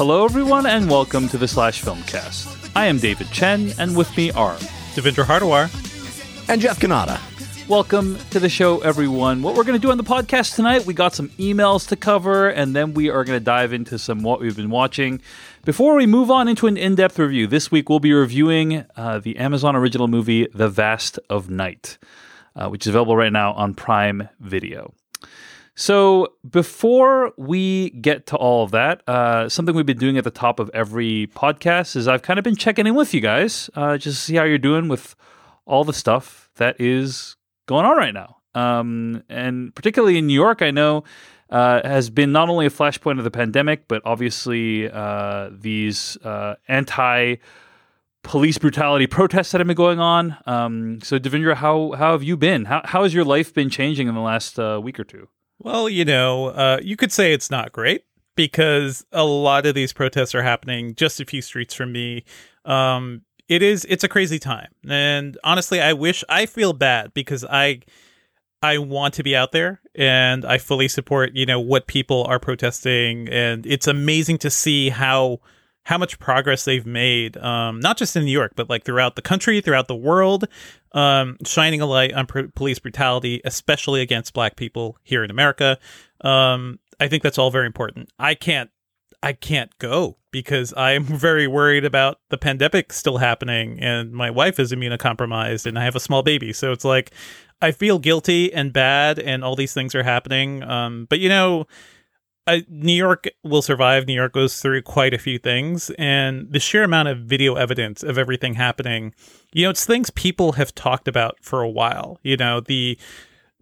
Hello, everyone, and welcome to the Slash Filmcast. I am David Chen, and with me are Devindra Hardwar and Jeff Cannata. Welcome to the show, everyone. What we're going to do on the podcast tonight, we got some emails to cover, and then we are going to dive into some what we've been watching. Before we move on into an in depth review, this week we'll be reviewing uh, the Amazon original movie, The Vast of Night, uh, which is available right now on Prime Video. So, before we get to all of that, uh, something we've been doing at the top of every podcast is I've kind of been checking in with you guys uh, just to see how you're doing with all the stuff that is going on right now. Um, and particularly in New York, I know uh, has been not only a flashpoint of the pandemic, but obviously uh, these uh, anti police brutality protests that have been going on. Um, so, Devindra, how how have you been? How how has your life been changing in the last uh, week or two? Well, you know, uh, you could say it's not great because a lot of these protests are happening just a few streets from me. Um, it is it's a crazy time, and honestly, I wish I feel bad because I I want to be out there and I fully support you know what people are protesting, and it's amazing to see how how much progress they've made, um, not just in New York, but like throughout the country, throughout the world, um, shining a light on pr- police brutality, especially against Black people here in America. Um, I think that's all very important. I can't, I can't go because I'm very worried about the pandemic still happening, and my wife is immunocompromised, and I have a small baby. So it's like I feel guilty and bad, and all these things are happening. Um, but you know I, New York will survive. New York goes through quite a few things, and the sheer amount of video evidence of everything happening, you know, it's things people have talked about for a while. You know, the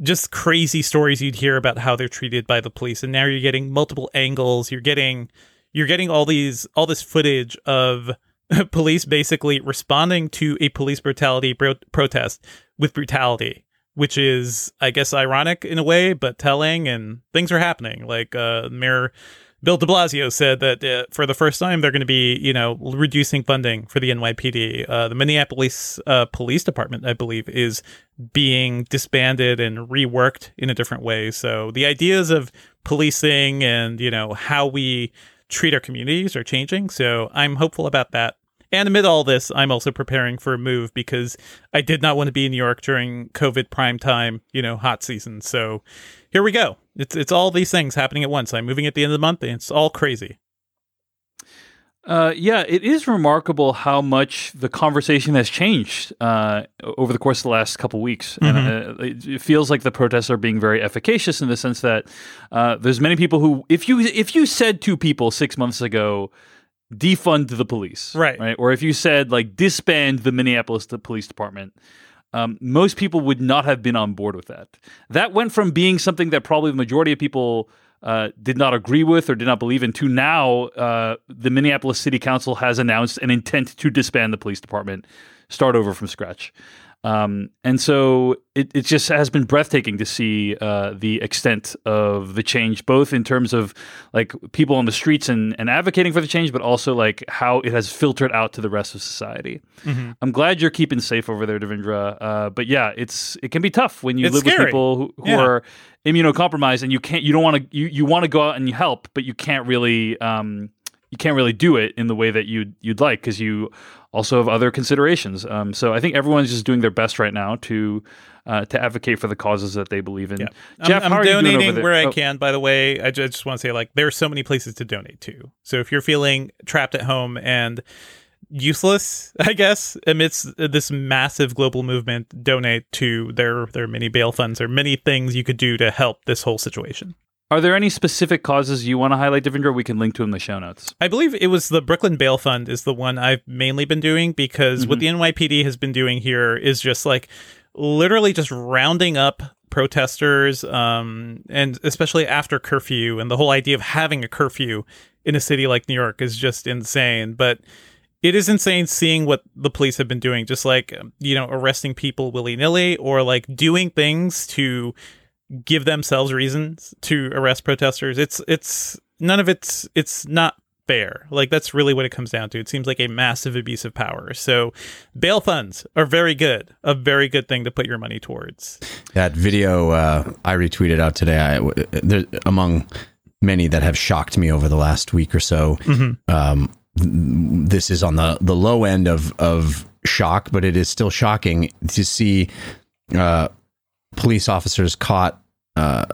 just crazy stories you'd hear about how they're treated by the police, and now you're getting multiple angles. You're getting you're getting all these all this footage of police basically responding to a police brutality pro- protest with brutality which is, I guess, ironic in a way, but telling. And things are happening. Like uh, Mayor Bill De Blasio said that uh, for the first time they're going to be, you know, reducing funding for the NYPD. Uh, the Minneapolis uh, Police Department, I believe, is being disbanded and reworked in a different way. So the ideas of policing and you know how we treat our communities are changing. So I'm hopeful about that. And amid all this, I'm also preparing for a move because I did not want to be in New York during COVID prime time, you know, hot season. So here we go. It's it's all these things happening at once. I'm moving at the end of the month, and it's all crazy. Uh, yeah, it is remarkable how much the conversation has changed uh, over the course of the last couple weeks. Mm-hmm. And uh, it feels like the protests are being very efficacious in the sense that uh, there's many people who, if you if you said to people six months ago, defund the police, right? Right, or if you said like disband the Minneapolis Police Department, um, most people would not have been on board with that. That went from being something that probably the majority of people uh, did not agree with or did not believe in to now uh, the Minneapolis City Council has announced an intent to disband the police department, start over from scratch. Um, and so it, it just has been breathtaking to see uh, the extent of the change, both in terms of like people on the streets and, and advocating for the change, but also like how it has filtered out to the rest of society. Mm-hmm. I'm glad you're keeping safe over there, Devindra. Uh, but yeah, it's it can be tough when you it's live scary. with people who, who yeah. are immunocompromised and you can't you don't want to you, you want to go out and help, but you can't really um, you can't really do it in the way that you'd you'd like because you also have other considerations. Um, so I think everyone's just doing their best right now to uh, to advocate for the causes that they believe in. Yeah. Jeff, I'm, I'm donating where I oh. can. By the way, I just want to say like there's so many places to donate to. So if you're feeling trapped at home and useless, I guess, amidst this massive global movement, donate to their their many bail funds. There are many things you could do to help this whole situation. Are there any specific causes you want to highlight, Devindra? We can link to in the show notes. I believe it was the Brooklyn Bail Fund is the one I've mainly been doing because mm-hmm. what the NYPD has been doing here is just like literally just rounding up protesters, um, and especially after curfew, and the whole idea of having a curfew in a city like New York is just insane. But it is insane seeing what the police have been doing, just like you know arresting people willy nilly or like doing things to give themselves reasons to arrest protesters. It's it's none of it's it's not fair. Like that's really what it comes down to. It seems like a massive abuse of power. So bail funds are very good, a very good thing to put your money towards. That video uh, I retweeted out today, I, there, among many that have shocked me over the last week or so. Mm-hmm. Um, this is on the the low end of of shock, but it is still shocking to see uh, police officers caught uh,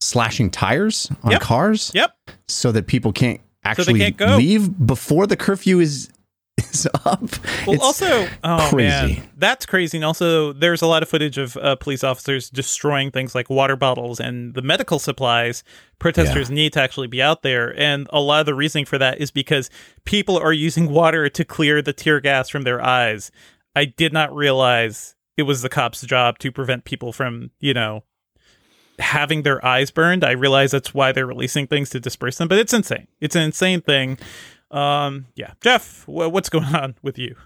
slashing tires on Yep. cars Yep. so that people can't actually can't go. leave before the curfew is is up. Well, It's also, oh crazy. man, that's crazy. And also, there's a lot of footage of uh, police officers destroying things like water bottles and the medical supplies protesters need to actually be out there. And a lot of the reasoning for that is because people are using water to clear the tear gas from their eyes. I did not realize it was the cops' job to prevent people from, you know, having their eyes burned. I realize that's why they're releasing things to disperse them, but it's insane. It's an insane thing. Um, yeah, Jeff, wh- what's going on with you?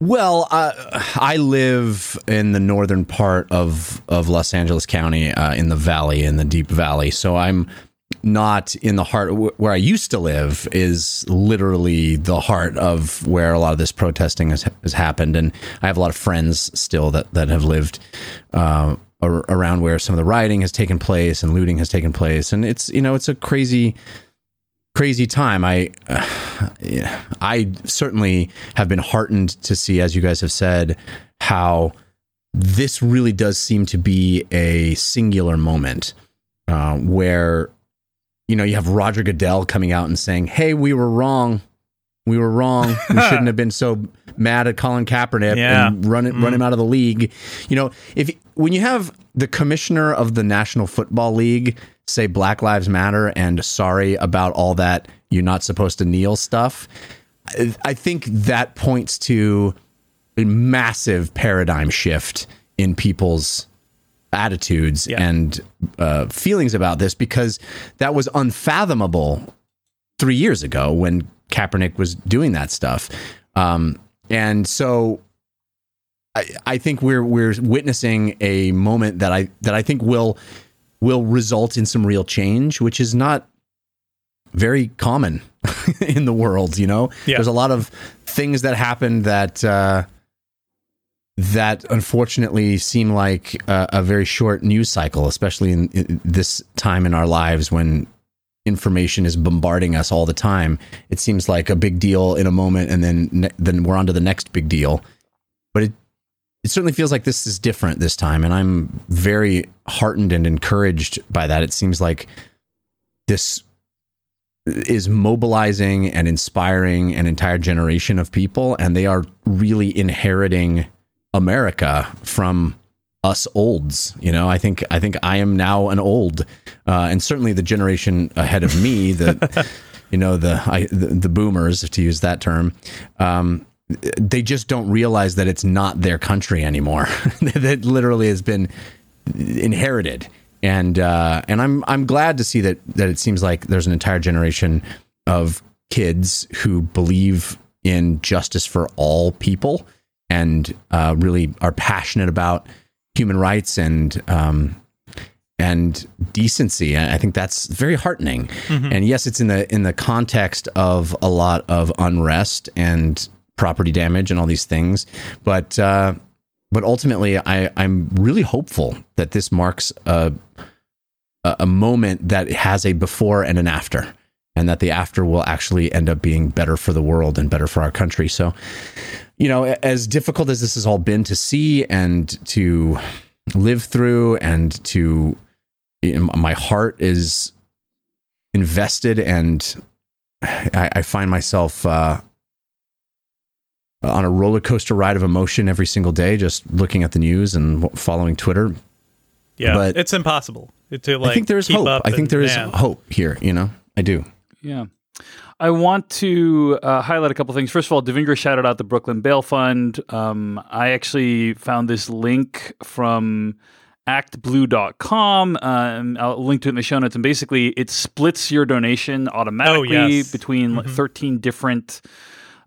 Well, uh, I live in the northern part of of Los Angeles County, uh, in the valley, in the deep valley. So I'm not in the heart where I used to live. Is literally the heart of where a lot of this protesting has, has happened, and I have a lot of friends still that that have lived. Uh, ar- around where some of the rioting has taken place and looting has taken place and it's you know it's a crazy crazy time. I uh, yeah, I certainly have been heartened to see, as you guys have said, how this really does seem to be a singular moment uh, where you know you have Roger Goodell coming out and saying, "Hey, we were wrong." We were wrong. We shouldn't have been so mad at Colin Kaepernick Yeah. and run it, run mm. him out of the league. You know, if when you have the commissioner of the National Football League say Black Lives Matter and sorry about all that you're not supposed to kneel stuff, I think that points to a massive paradigm shift in people's attitudes Yeah. and uh, feelings about this because that was unfathomable three years ago when Kaepernick was doing that stuff. Um, and so I, I think we're we're witnessing a moment that I that I think will will result in some real change, which is not very common in the world. You know, Yeah. there's a lot of things that happen that uh, that unfortunately seem like a, a very short news cycle, especially in, in this time in our lives when information is bombarding us all the time. It seems like a big deal in a moment, and then ne- then we're on to the next big deal. But it it certainly feels like this is different this time, and I'm very heartened and encouraged by that. It seems like this is mobilizing and inspiring an entire generation of people, and they are really inheriting America from us olds. You know, I think I think I am now an old, uh, and certainly the generation ahead of me, the you know the, I, the the boomers, to use that term. Um, they just don't realize that it's not their country anymore. that literally has been inherited, and uh, and I'm I'm glad to see that that it seems like there's an entire generation of kids who believe in justice for all people and uh, really are passionate about human rights and um, and decency. And I think that's very heartening. And yes, it's in the in the context of a lot of unrest and property damage and all these things, but uh, but ultimately, I I'm really hopeful that this marks a a moment that has a before and an after. And that the after will actually end up being better for the world and better for our country. So, you know, as difficult as this has all been to see and to live through, and to you know, my heart is invested, and I, I find myself uh, on a roller coaster ride of emotion every single day, just looking at the news and following Twitter. Yeah, But- it's impossible to like. I think there is hope. I think there is man. hope here. You know, I do. Yeah. I want to uh, highlight a couple things. First of all, Devindra shouted out the Brooklyn Bail Fund. Um, I actually found this link from actblue.com. Uh, and I'll link to it in the show notes. And basically, it splits your donation automatically Oh, yes. between like, 13 different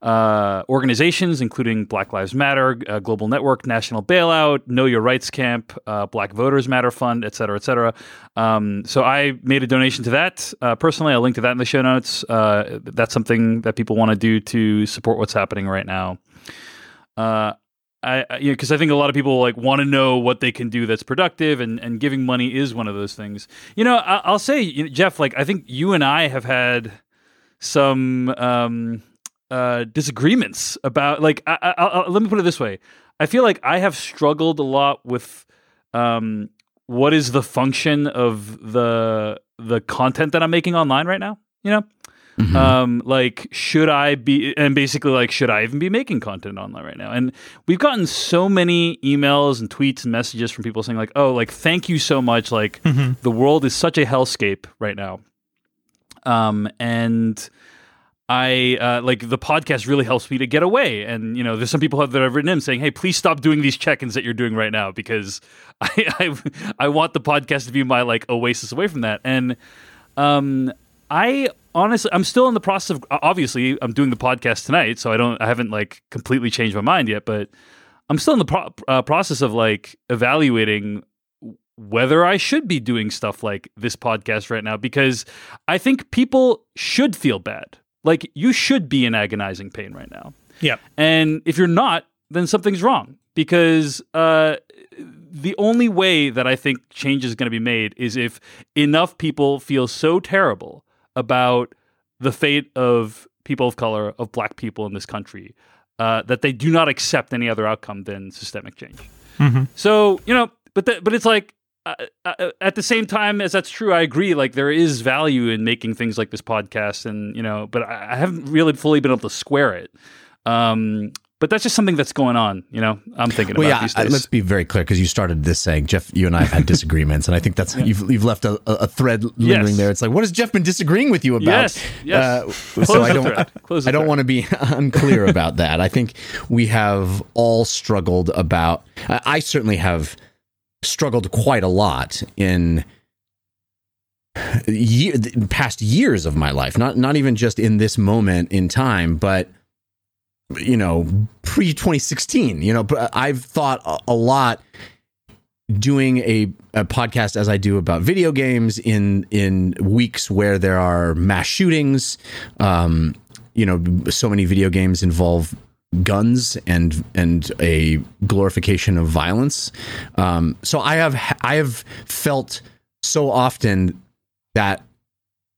uh, organizations, including Black Lives Matter, uh, Global Network, National Bailout, Know Your Rights Camp, uh, Black Voters Matter Fund, et cetera, et cetera. Um, so I made a donation to that. Uh, personally, I'll link to that in the show notes. Uh, that's something that people want to do to support what's happening right now. Uh, I, you know, because I think a lot of people like want to know what they can do that's productive, and and giving money is one of those things. You know, I, I'll say, you know, Jeff, like I think you and I have had some um, uh, disagreements about like. I, I, I, let me put it this way: I feel like I have struggled a lot with um, what is the function of the the content that I'm making online right now. You know, Mhm. um, like should I be and basically like should I even be making content online right now? And we've gotten so many emails and tweets and messages from people saying like, oh, like thank you so much. Like Mhm. the world is such a hellscape right now. Um, and I uh, like the podcast really helps me to get away. And you know, there's some people that I've written in saying, "Hey, please stop doing these check-ins that you're doing right now because I I, I want the podcast to be my like oasis away from that." And um, I honestly, I'm still in the process of obviously I'm doing the podcast tonight, so I don't I haven't like completely changed my mind yet, but I'm still in the pro- uh, process of like evaluating whether I should be doing stuff like this podcast right now because I think people should feel bad. Like you should be in agonizing pain right now. Yeah. And if you're not, then something's wrong because uh, the only way that I think change is going to be made is if enough people feel so terrible about the fate of people of color, of black people in this country, uh, that they do not accept any other outcome than systemic change. Mhm. So you know, but the, but it's like uh, uh, at the same time as that's true, I agree. Like there is value in making things like this podcast, and you know, but I, I haven't really fully been able to square it. Um, but that's just something that's going on. You know, I'm thinking Well, about yeah. uh. Let's be very clear because you started this saying Jeff, you and I have had disagreements, and I think that's you've you've left a, a thread lingering Yes. there. It's like, what has Jeff been disagreeing with you about? Yes, yes. Uh, Close so I don't. thread. Close the I don't want to be unclear about that. I think we have all struggled about. I I certainly have struggled quite a lot in year, past years of my life. Not not even just in this moment in time, but you know, pre 2016. You know, but I've thought a, a lot doing a, a podcast as I do about video games in in weeks where there are mass shootings. Um, you know, so many video games involve guns and and a glorification of violence. Um, so I have I have felt so often that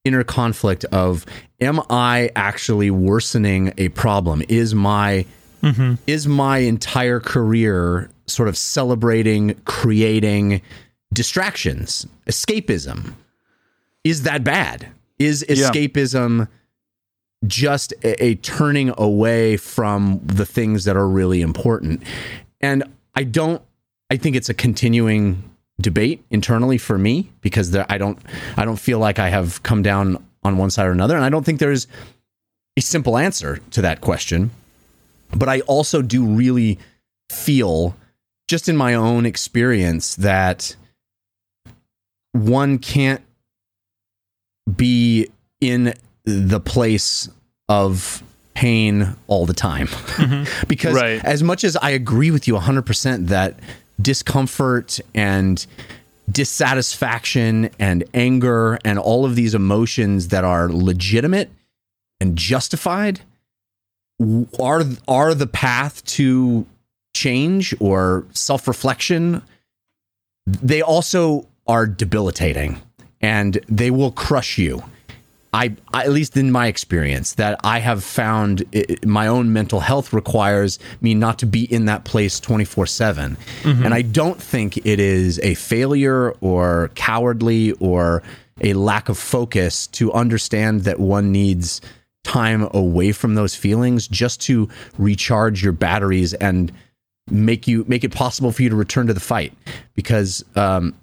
inner conflict of am I actually worsening a problem? Is my Mhm. is my entire career sort of celebrating creating distractions, escapism? Is that bad? Is Yeah. Just a, a turning away from the things that are really important? And I don't I think it's a continuing debate internally for me because there, I don't I don't feel like I have come down on one side or another and I don't think there's a simple answer to that question. But I also do really feel just in my own experience that one can't be in the place of pain all the time. because Right. as much as I agree with you 100% that discomfort and dissatisfaction and anger and all of these emotions that are legitimate and justified are are the path to change or self-reflection they also are debilitating and they will crush you I, at least in my experience that I have found i my own mental health requires me not to be in that place 24/7 and I don't think it is a failure or cowardly or a lack of focus to understand that one needs time away from those feelings just to recharge your batteries and make you make it possible for you to return to the fight. Because um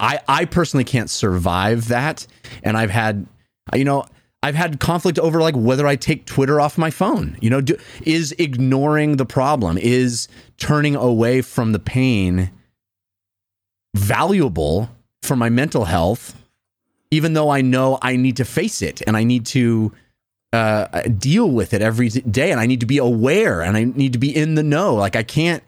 I I personally can't survive that. And I've had you know I've had conflict over like whether I take Twitter off my phone. You know, do, is ignoring the problem, is turning away from the pain valuable for my mental health, even though I know I need to face it and I need to uh, deal with it every day and I need to be aware and I need to be in the know. Like I can't.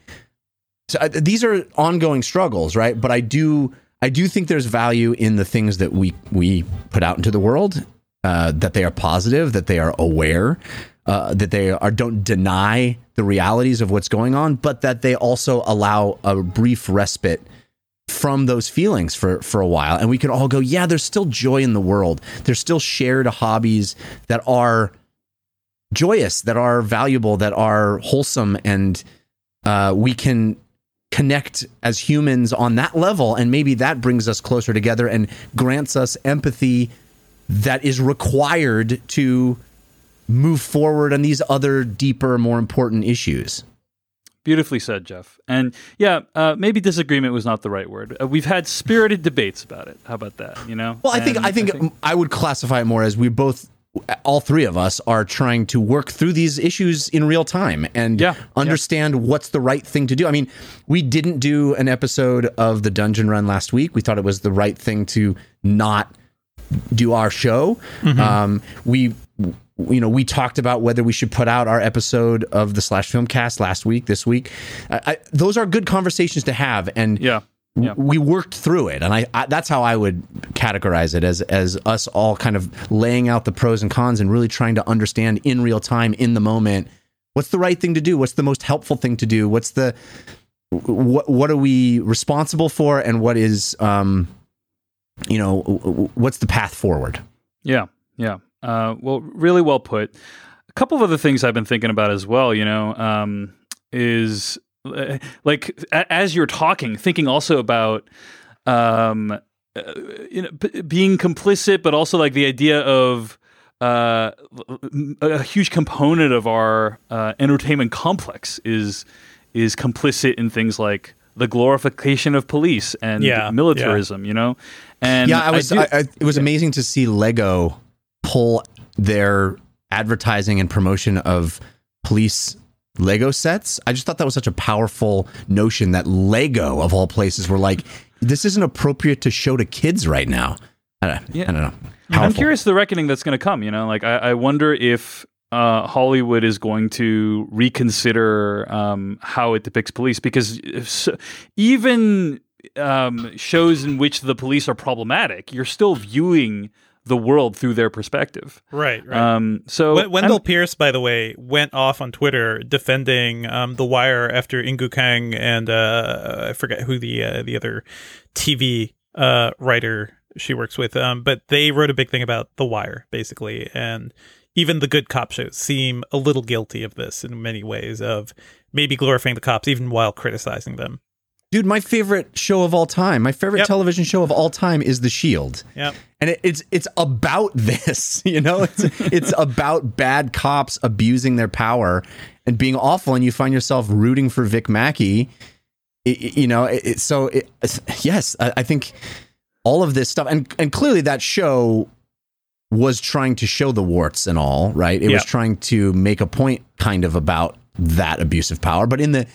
So uh, these are ongoing struggles, right? But I do, I do think there's value in the things that we we put out into the world. Uh, that they are positive, that they are aware. uh, that they are don't deny the realities of what's going on, but that they also allow a brief respite from those feelings for for a while, and we can all go, yeah, there's still joy in the world. There's still shared hobbies that are joyous, that are valuable, that are wholesome, and uh, we can connect as humans on that level, and maybe that brings us closer together and grants us empathy that is required to move forward on these other deeper, more important issues. Beautifully said, Jeff. And yeah, uh, maybe disagreement was not the right word. Uh, we've had spirited debates about it. How about that? You know. Well, I think And I think I would classify it more as we both, all three of us, are trying to work through these issues in real time and Yeah, understand what's the right thing to do. I mean, we didn't do an episode of the Dungeon Run last week. We thought it was the right thing to not do our show. Um, we, you know, we talked about whether we should put out our episode of the Slash film cast last week, this week. I, I, those are good conversations to have, and yeah, yeah. we worked through it, and I, I that's how I would categorize it as as us all kind of laying out the pros and cons and really trying to understand in real time, in the moment, what's the right thing to do, what's the most helpful thing to do, what's the what what are we responsible for, and what is um, you know, what's the path forward. Yeah, yeah. Uh, well, really well put. A couple of other things I've been thinking about as well. You know, um, is like as you're talking, thinking also about um, uh, you know b- being complicit, but also like the idea of uh, a huge component of our uh, entertainment complex is is complicit in things like the glorification of police and Yeah, militarism. You know, and yeah, I was. do- I I, it was amazing to see Lego pull their advertising and promotion of police Lego sets. I just thought that was such a powerful notion that Lego, of all places, were like, "This isn't appropriate to show to kids right now." I don't, Yeah. I don't know. I'm curious the reckoning that's going to come. You know, like I, I wonder if uh, Hollywood is going to reconsider um, how it depicts police because so, even um, shows in which the police are problematic, you're still viewing the world through their perspective. Right, right. Um, so Wen- Wendell I'm- Pierce, by the way, went off on Twitter defending um, The Wire after Inkoo Kang and uh, I forget who the uh, the other TV uh, writer she works with, um, but they wrote a big thing about The Wire, basically, and even the good cop shows seem a little guilty of this in many ways of maybe glorifying the cops even while criticizing them. Dude, my favorite show of all time, my favorite Yep. television show of all time is The Shield. Yeah. and it, it's it's about this you know it's it's about bad cops abusing their power and being awful and you find yourself rooting for Vic Mackey I- I- you know it, it- so it, yes I, I think all of this stuff and and clearly that show was trying to show the warts and all right it was trying to make a point kind of about that abuse of power but in the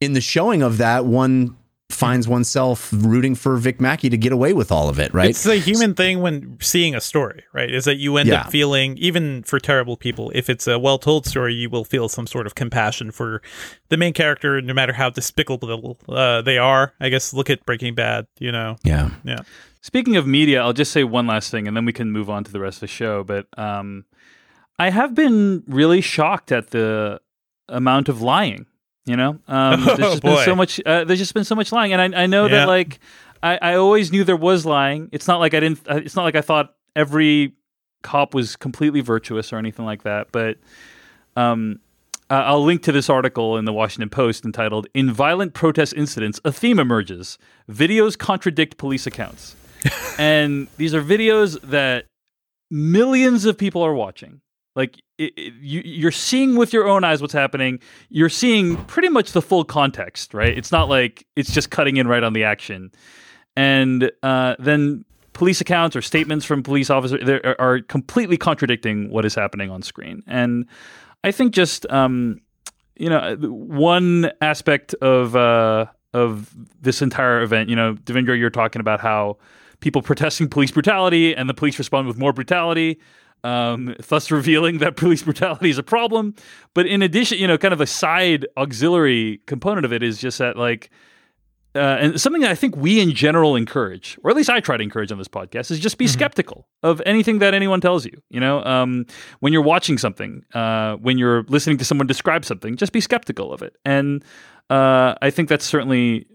in the showing of that one finds oneself rooting for Vic Mackey to get away with all of it right It's a human thing when seeing a story, right? Is that you end Yeah. up feeling, even for terrible people, if it's a well told story, you will feel some sort of compassion for the main character, no matter how despicable uh, they are. I guess look at Breaking Bad, you know? yeah Yeah. Speaking of media, I'll just say one last thing, and then we can move on to the rest of the show. But um, I have been really shocked at the amount of lying. You know, um, there's Oh, just been so much. Uh, there's just been so much lying, and I, I know Yeah. that like I, I always knew there was lying. It's not like I didn't. uh, It's not like I thought every cop was completely virtuous or anything like that. But um, uh, I'll link to this article in the Washington Post entitled "In Violent Protest Incidents, a Theme Emerges: Videos Contradict Police Accounts." and these are videos that millions of people are watching. Like it, it- you, you're seeing with your own eyes what's happening. You're seeing pretty much the full context, right? It's not like it's just cutting in right on the action. And uh, then police accounts or statements from police officers are, are completely contradicting what is happening on screen. And I think just um, you know one aspect of uh, of this entire event, you know, Devindra, you're talking about how people protesting police brutality and the police respond with more brutality, um, thus revealing that police brutality is a problem. But in addition, you know, kind of a side auxiliary component of it is just that like uh, and something that I think we in general encourage, or at least I try to encourage on this podcast, is just be skeptical of anything that anyone tells you. You know, um, when you're watching something, uh, when you're listening to someone describe something, just be skeptical of it. And uh, I think that's certainly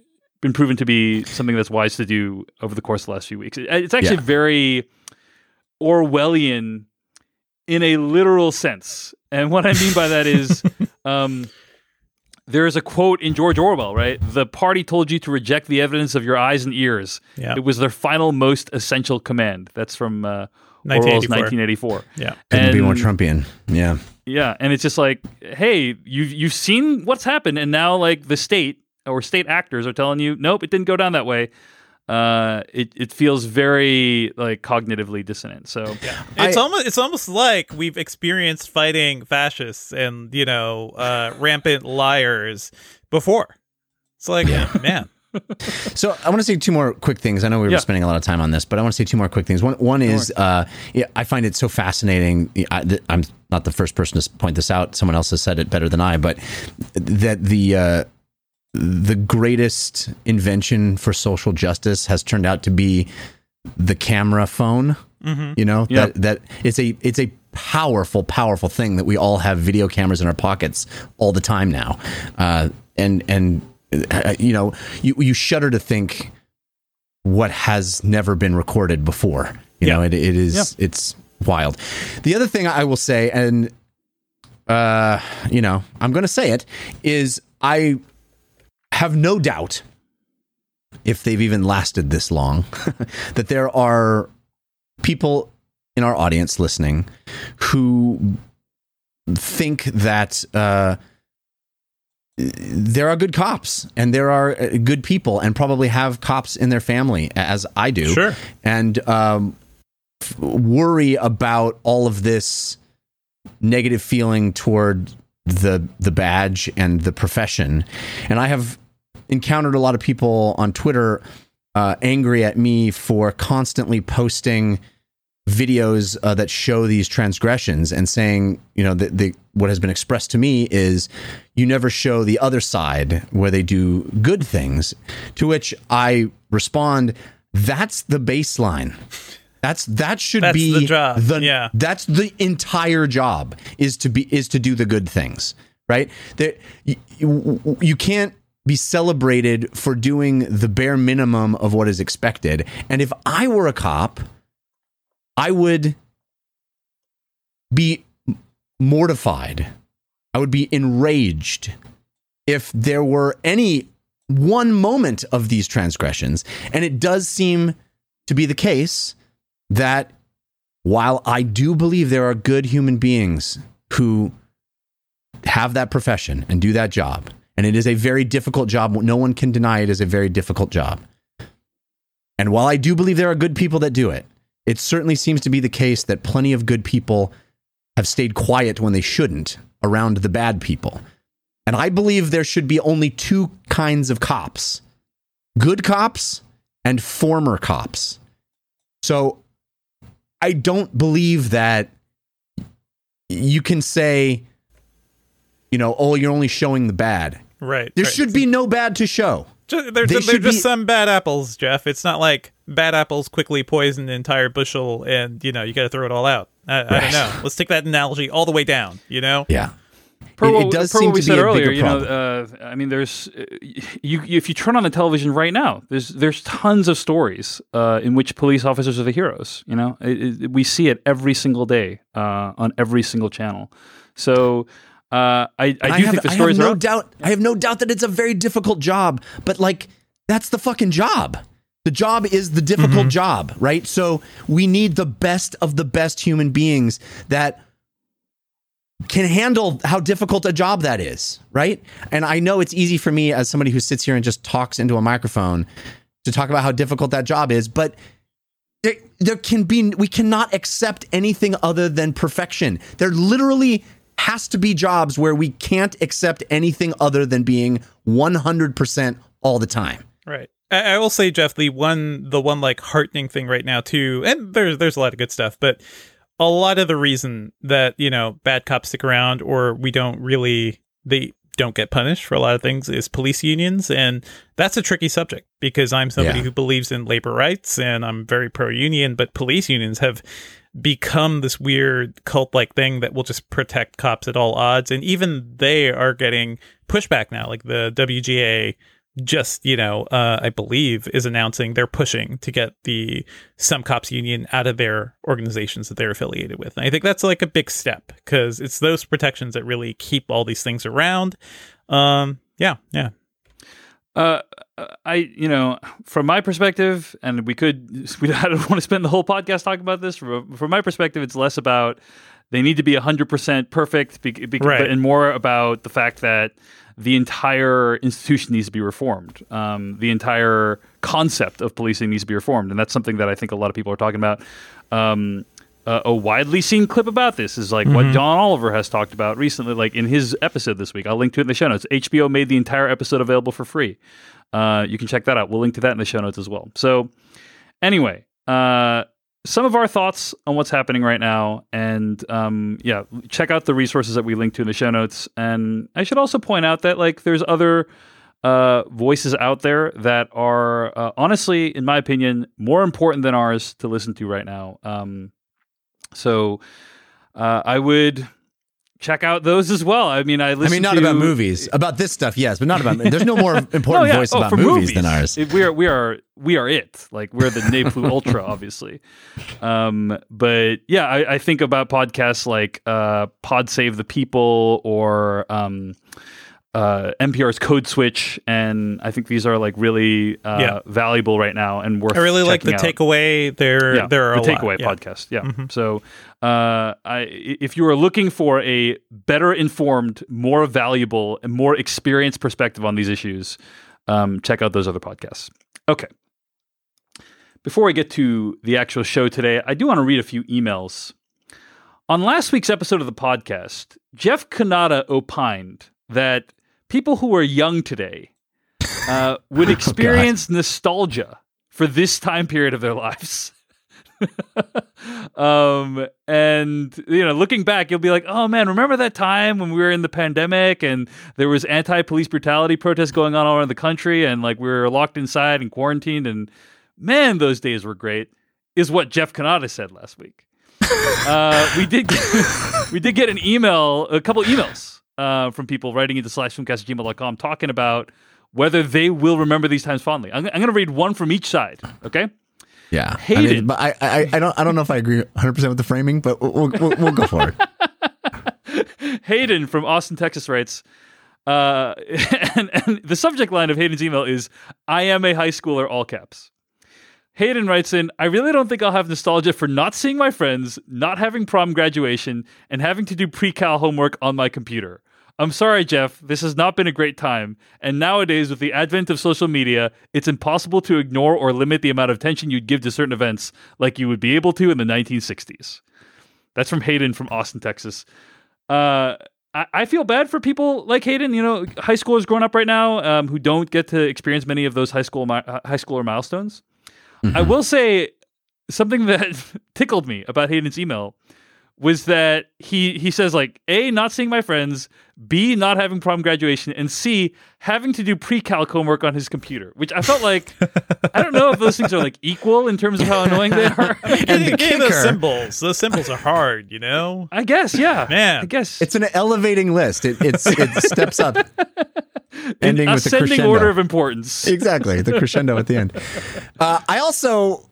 been proven to be something that's wise to do over the course of the last few weeks. It's actually Yeah. very Orwellian in a literal sense. And what I mean by that is um, there is a quote in George Orwell, right? The party told you to reject the evidence of your eyes and ears. Yeah. It was their final, most essential command. That's from uh, Orwell's 1984. 1984. Yeah. Couldn't be more And- Trumpian. Yeah. Yeah, and it's just like, hey, you've you've seen what's happened, and now like the state or state actors are telling you, nope, it didn't go down that way. Uh, it it feels very like cognitively dissonant. So It's I- almost it's almost like we've experienced fighting fascists and you know uh, rampant liars before. It's like man, So I want to say two more quick things. I know we were Yeah. spending a lot of time on this, but I want to say two more quick things. One, one is uh, yeah, I find it so fascinating. I, th- I'm not the first person to point this out. Someone else has said it better than I, but that the uh, the greatest invention for social justice has turned out to be the camera phone. You know Yeah. that that it's a it's a powerful powerful thing that we all have video cameras in our pockets all the time now, uh, and and uh, you know you you shudder to think what has never been recorded before. You Yeah. know it it is it's wild. The other thing I will say, and uh, you know I'm going to say it, is I have no doubt if they've even lasted this long that there are people in our audience listening who think that uh, there are good cops and there are uh, good people and probably have cops in their family as I do Sure. and um, f- worry about all of this negative feeling toward the the badge and the profession. And I have encountered a lot of people on Twitter uh, angry at me for constantly posting videos uh, that show these transgressions and saying, you know, that the what has been expressed to me is you never show the other side where they do good things. To which I respond, that's the baseline. That's that should That's be the job. Yeah. that's the entire job is to be is to do the good things, right? That you, you can't be celebrated for doing the bare minimum of what is expected. And if I were a cop, I would be mortified. I would be enraged if there were any one moment of these transgressions. And it does seem to be the case that while I do believe there are good human beings who have that profession and do that job, and it is a very difficult job, no one can deny it is a very difficult job. And while I do believe there are good people that do it, it certainly seems to be the case that plenty of good people have stayed quiet when they shouldn't around the bad people. And I believe there should be only two kinds of cops good cops and former cops. So I don't believe that you can say, you know, oh, you're only showing the bad. right. There right. should be no bad to show. Ju- They're, They they're just be- some bad apples, Jeff. It's not like bad apples quickly poison an entire bushel, and you know you got to throw it all out. I, I don't know. Let's take that analogy all the way down. You know, Yeah. per It- what, it does per seem what we to said be a earlier, bigger you know, problem. uh, I mean, there's uh, you if you turn on the television right now, there's there's tons of stories uh, in which police officers are the heroes. You know, it, it, we see it every single day uh, on every single channel. So uh, I, I do And have, think the I have stories no are doubt. I have no doubt that it's a very difficult job, but like that's the fucking job. The job is the difficult Mm-hmm. job, right? So we need the best of the best human beings that can handle how difficult a job that is, right? And I know it's easy for me as somebody who sits here and just talks into a microphone to talk about how difficult that job is, but there, there can be we cannot accept anything other than perfection. There literally has to be jobs where we can't accept anything other than being 100% all the time. right. I, I will say, Jeff, the one the one like heartening thing right now too, and there's there's a lot of good stuff, but a lot of the reason that you know bad cops stick around or we don't really they don't get punished for a lot of things is police unions. And that's a tricky subject because I'm somebody Yeah. who believes in labor rights and I'm very pro union, but police unions have become this weird cult like thing that will just protect cops at all odds. And even they are getting pushback now. Like the WGA just, you know, uh, I believe is announcing they're pushing to get the some cops union out of their organizations that they're affiliated with. And I think that's like a big step because it's those protections that really keep all these things around. Um, yeah, yeah. Uh, I, you know, from my perspective, and we could, we I don't want to spend the whole podcast talking about this. From, from my perspective, it's less about they need to be 100% perfect be, be, Right. and more about the fact that the entire institution needs to be reformed. Um, the entire concept of policing needs to be reformed. And that's something that I think a lot of people are talking about. Um, uh, a widely seen clip about this is like what John Oliver has talked about recently, like in his episode this week. I'll link to it in the show notes. HBO made the entire episode available for free. Uh, you can check that out. We'll link to that in the show notes as well. So, anyway, uh, some of our thoughts on what's happening right now, and um, yeah, check out the resources that we link to in the show notes. And I should also point out that like there's other uh, voices out there that are uh, honestly, in my opinion, more important than ours to listen to right now. Um, so uh, I would check out those as well. I mean, I listen I mean, not to, about movies. About this stuff, yes, but not about. There's no more important Oh, yeah. voice Oh, about for movies, than ours. It- we are we are we are it. Like we're the Ne Plus Ultra, obviously. Um, but yeah, I, I think about podcasts like uh, Pod Save the People or um, uh, NPR's Code Switch, and I think these are like really uh, Yeah. valuable right now and worth. I really like the out. takeaway. There, Yeah, there are the a lot, takeaway yeah. podcast. Yeah. So, uh, I, if you are looking for a better informed, more valuable, and more experienced perspective on these issues, um, check out those other podcasts. Okay. Before I get to the actual show today, I do want to read a few emails. On last week's episode of the podcast, Jeff Cannata opined that people who are young today uh, would experience nostalgia for this time period of their lives. um, and you know, looking back, you'll be like, "Oh man, remember that time when we were in the pandemic and there was anti-police brutality protests going on all around the country, and like we were locked inside and quarantined, and man, those days were great." Is what Jeff Cannata said last week. uh, we did get, we did get an email, a couple emails uh, from people writing into slash filmcast at gmail.com talking about whether they will remember these times fondly. I'm, I'm going to read one from each side. Okay. Yeah, I mean, but I, I, I don't, I don't know if I agree 100 percent with the framing, but we'll, we'll, we'll go for it. Hayden from Austin, Texas writes, uh, and, and the subject line of Hayden's email is "I am a high schooler," all caps. Hayden writes in, I really don't think I'll have nostalgia for not seeing my friends, not having prom graduation, and having to do pre cal homework on my computer. I'm sorry, Jeff, this has not been a great time. And nowadays, with the advent of social media, it's impossible to ignore or limit the amount of attention you'd give to certain events like you would be able to in the 1960s. That's from Hayden from Austin, Texas. Uh, I, I feel bad for people like Hayden, you know, high schoolers growing up right now um, who don't get to experience many of those high school mi- uh, high schooler milestones. I will say something that tickled me about Hayden's email was that he he says like a not seeing my friends, b not having prom graduation, and c having to do pre-calc homework on his computer. Which I felt like I don't know if those things are like equal in terms of how annoying they are. And the Getting those symbols, those symbols are hard, you know. I guess, yeah, Man. I guess It's an elevating list. It, it's, it steps up, ending with the ascending crescendo. order of importance. exactly the crescendo at the end. Uh, I also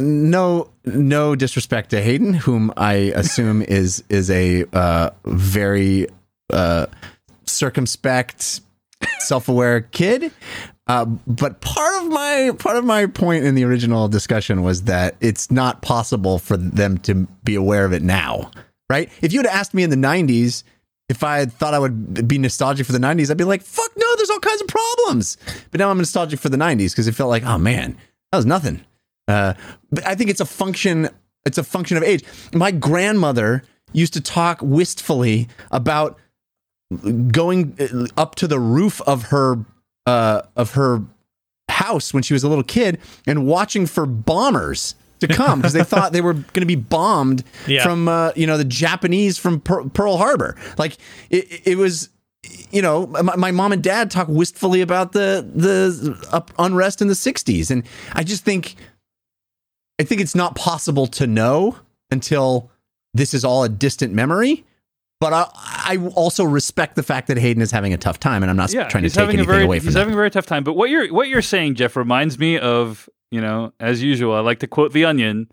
no no disrespect to Hayden, whom I assume is is a uh, very uh, circumspect, self aware kid. Uh, but part of my part of my point in the original discussion was that it's not possible for them to be aware of it now, right? If you had asked me in the '90s if I had thought I would be nostalgic for the 90s, I'd be like, fuck no, there's all kinds of problems. But now I'm nostalgic for the 90s because it felt like, oh man, that was nothing. Uh, but I think it's a function, it's a function of age. My grandmother used to talk wistfully about going uh, up to the roof of her uh, of her house when she was a little kid and watching for bombers to come because they thought they were going to be bombed Yeah. from uh, you know the Japanese from per- Pearl Harbor. Like it, it was you know, my, my mom and dad talk wistfully about the the unrest in the '60s, and I just think, I think it's not possible to know until this is all a distant memory. But I, I also respect the fact that Hayden is having a tough time, and I'm not Yeah, trying to take anything very away from he's that. having a very tough time. But what you're what you're saying, Jeff, reminds me of you know, as usual. I like to quote the Onion.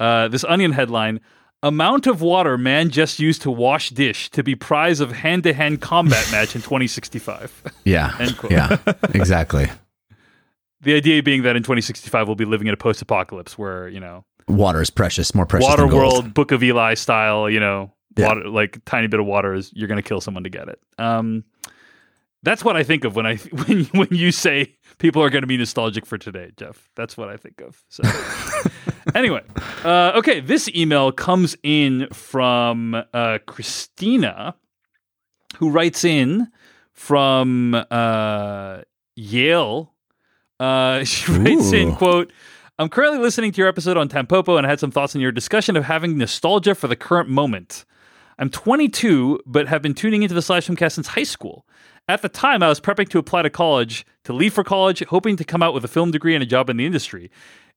Uh, this Onion headline: Amount of water man just used to wash dish to be prize of hand to hand combat match in 2065. yeah, End quote. yeah, exactly. The idea being that in 2065 we'll be living in a post apocalypse where you know Water is precious, more precious water than gold. world book of eli style you know Yeah. water like tiny bit of water is you're going to kill someone to get it um that's what i think of when i when when you say people are going to be nostalgic for today jeff that's what i think of so anyway uh okay this email comes in from uh christina who writes in from uh yale uh she writes in quote I'm currently listening to your episode on Tampopo and I had some thoughts on your discussion of having nostalgia for the current moment. I'm 22, but have been tuning into the Slash Filmcast since high school. At the time, I was prepping to apply to college, to leave for college, hoping to come out with a film degree and a job in the industry.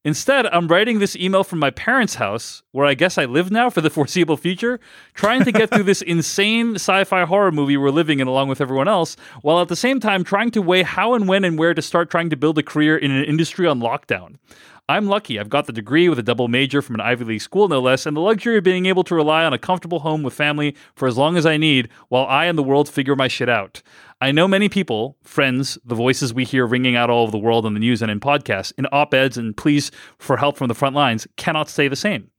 Instead, I'm writing this email from my parents' house, where I guess I live now for the foreseeable future, trying to get through this insane sci fi horror movie we're living in along with everyone else, while at the same time trying to weigh how and when and where to start trying to build a career in an industry on lockdown. I'm lucky. I've got the degree with a double major from an Ivy League school, no less, and the luxury of being able to rely on a comfortable home with family for as long as I need while I and the world figure my shit out. I know many people, friends, the voices we hear ringing out all over the world on the news and in podcasts, in op eds and pleas for help from the front lines cannot stay the same.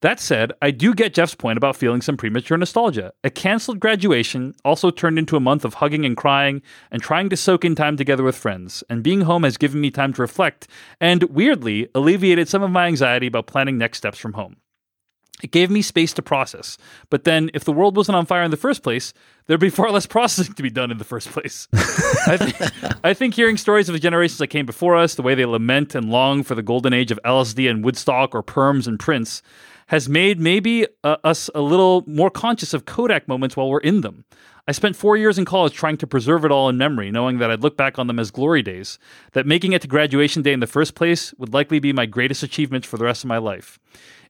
That said, I do get Jeff's point about feeling some premature nostalgia. A canceled graduation also turned into a month of hugging and crying and trying to soak in time together with friends. And being home has given me time to reflect and, weirdly, alleviated some of my anxiety about planning next steps from home. It gave me space to process. But then, if the world wasn't on fire in the first place, there'd be far less processing to be done in the first place. I, th- I think hearing stories of the generations that came before us, the way they lament and long for the golden age of LSD and Woodstock or Perms and Prince, has made maybe uh, us a little more conscious of Kodak moments while we're in them. I spent four years in college trying to preserve it all in memory, knowing that I'd look back on them as glory days, that making it to graduation day in the first place would likely be my greatest achievement for the rest of my life.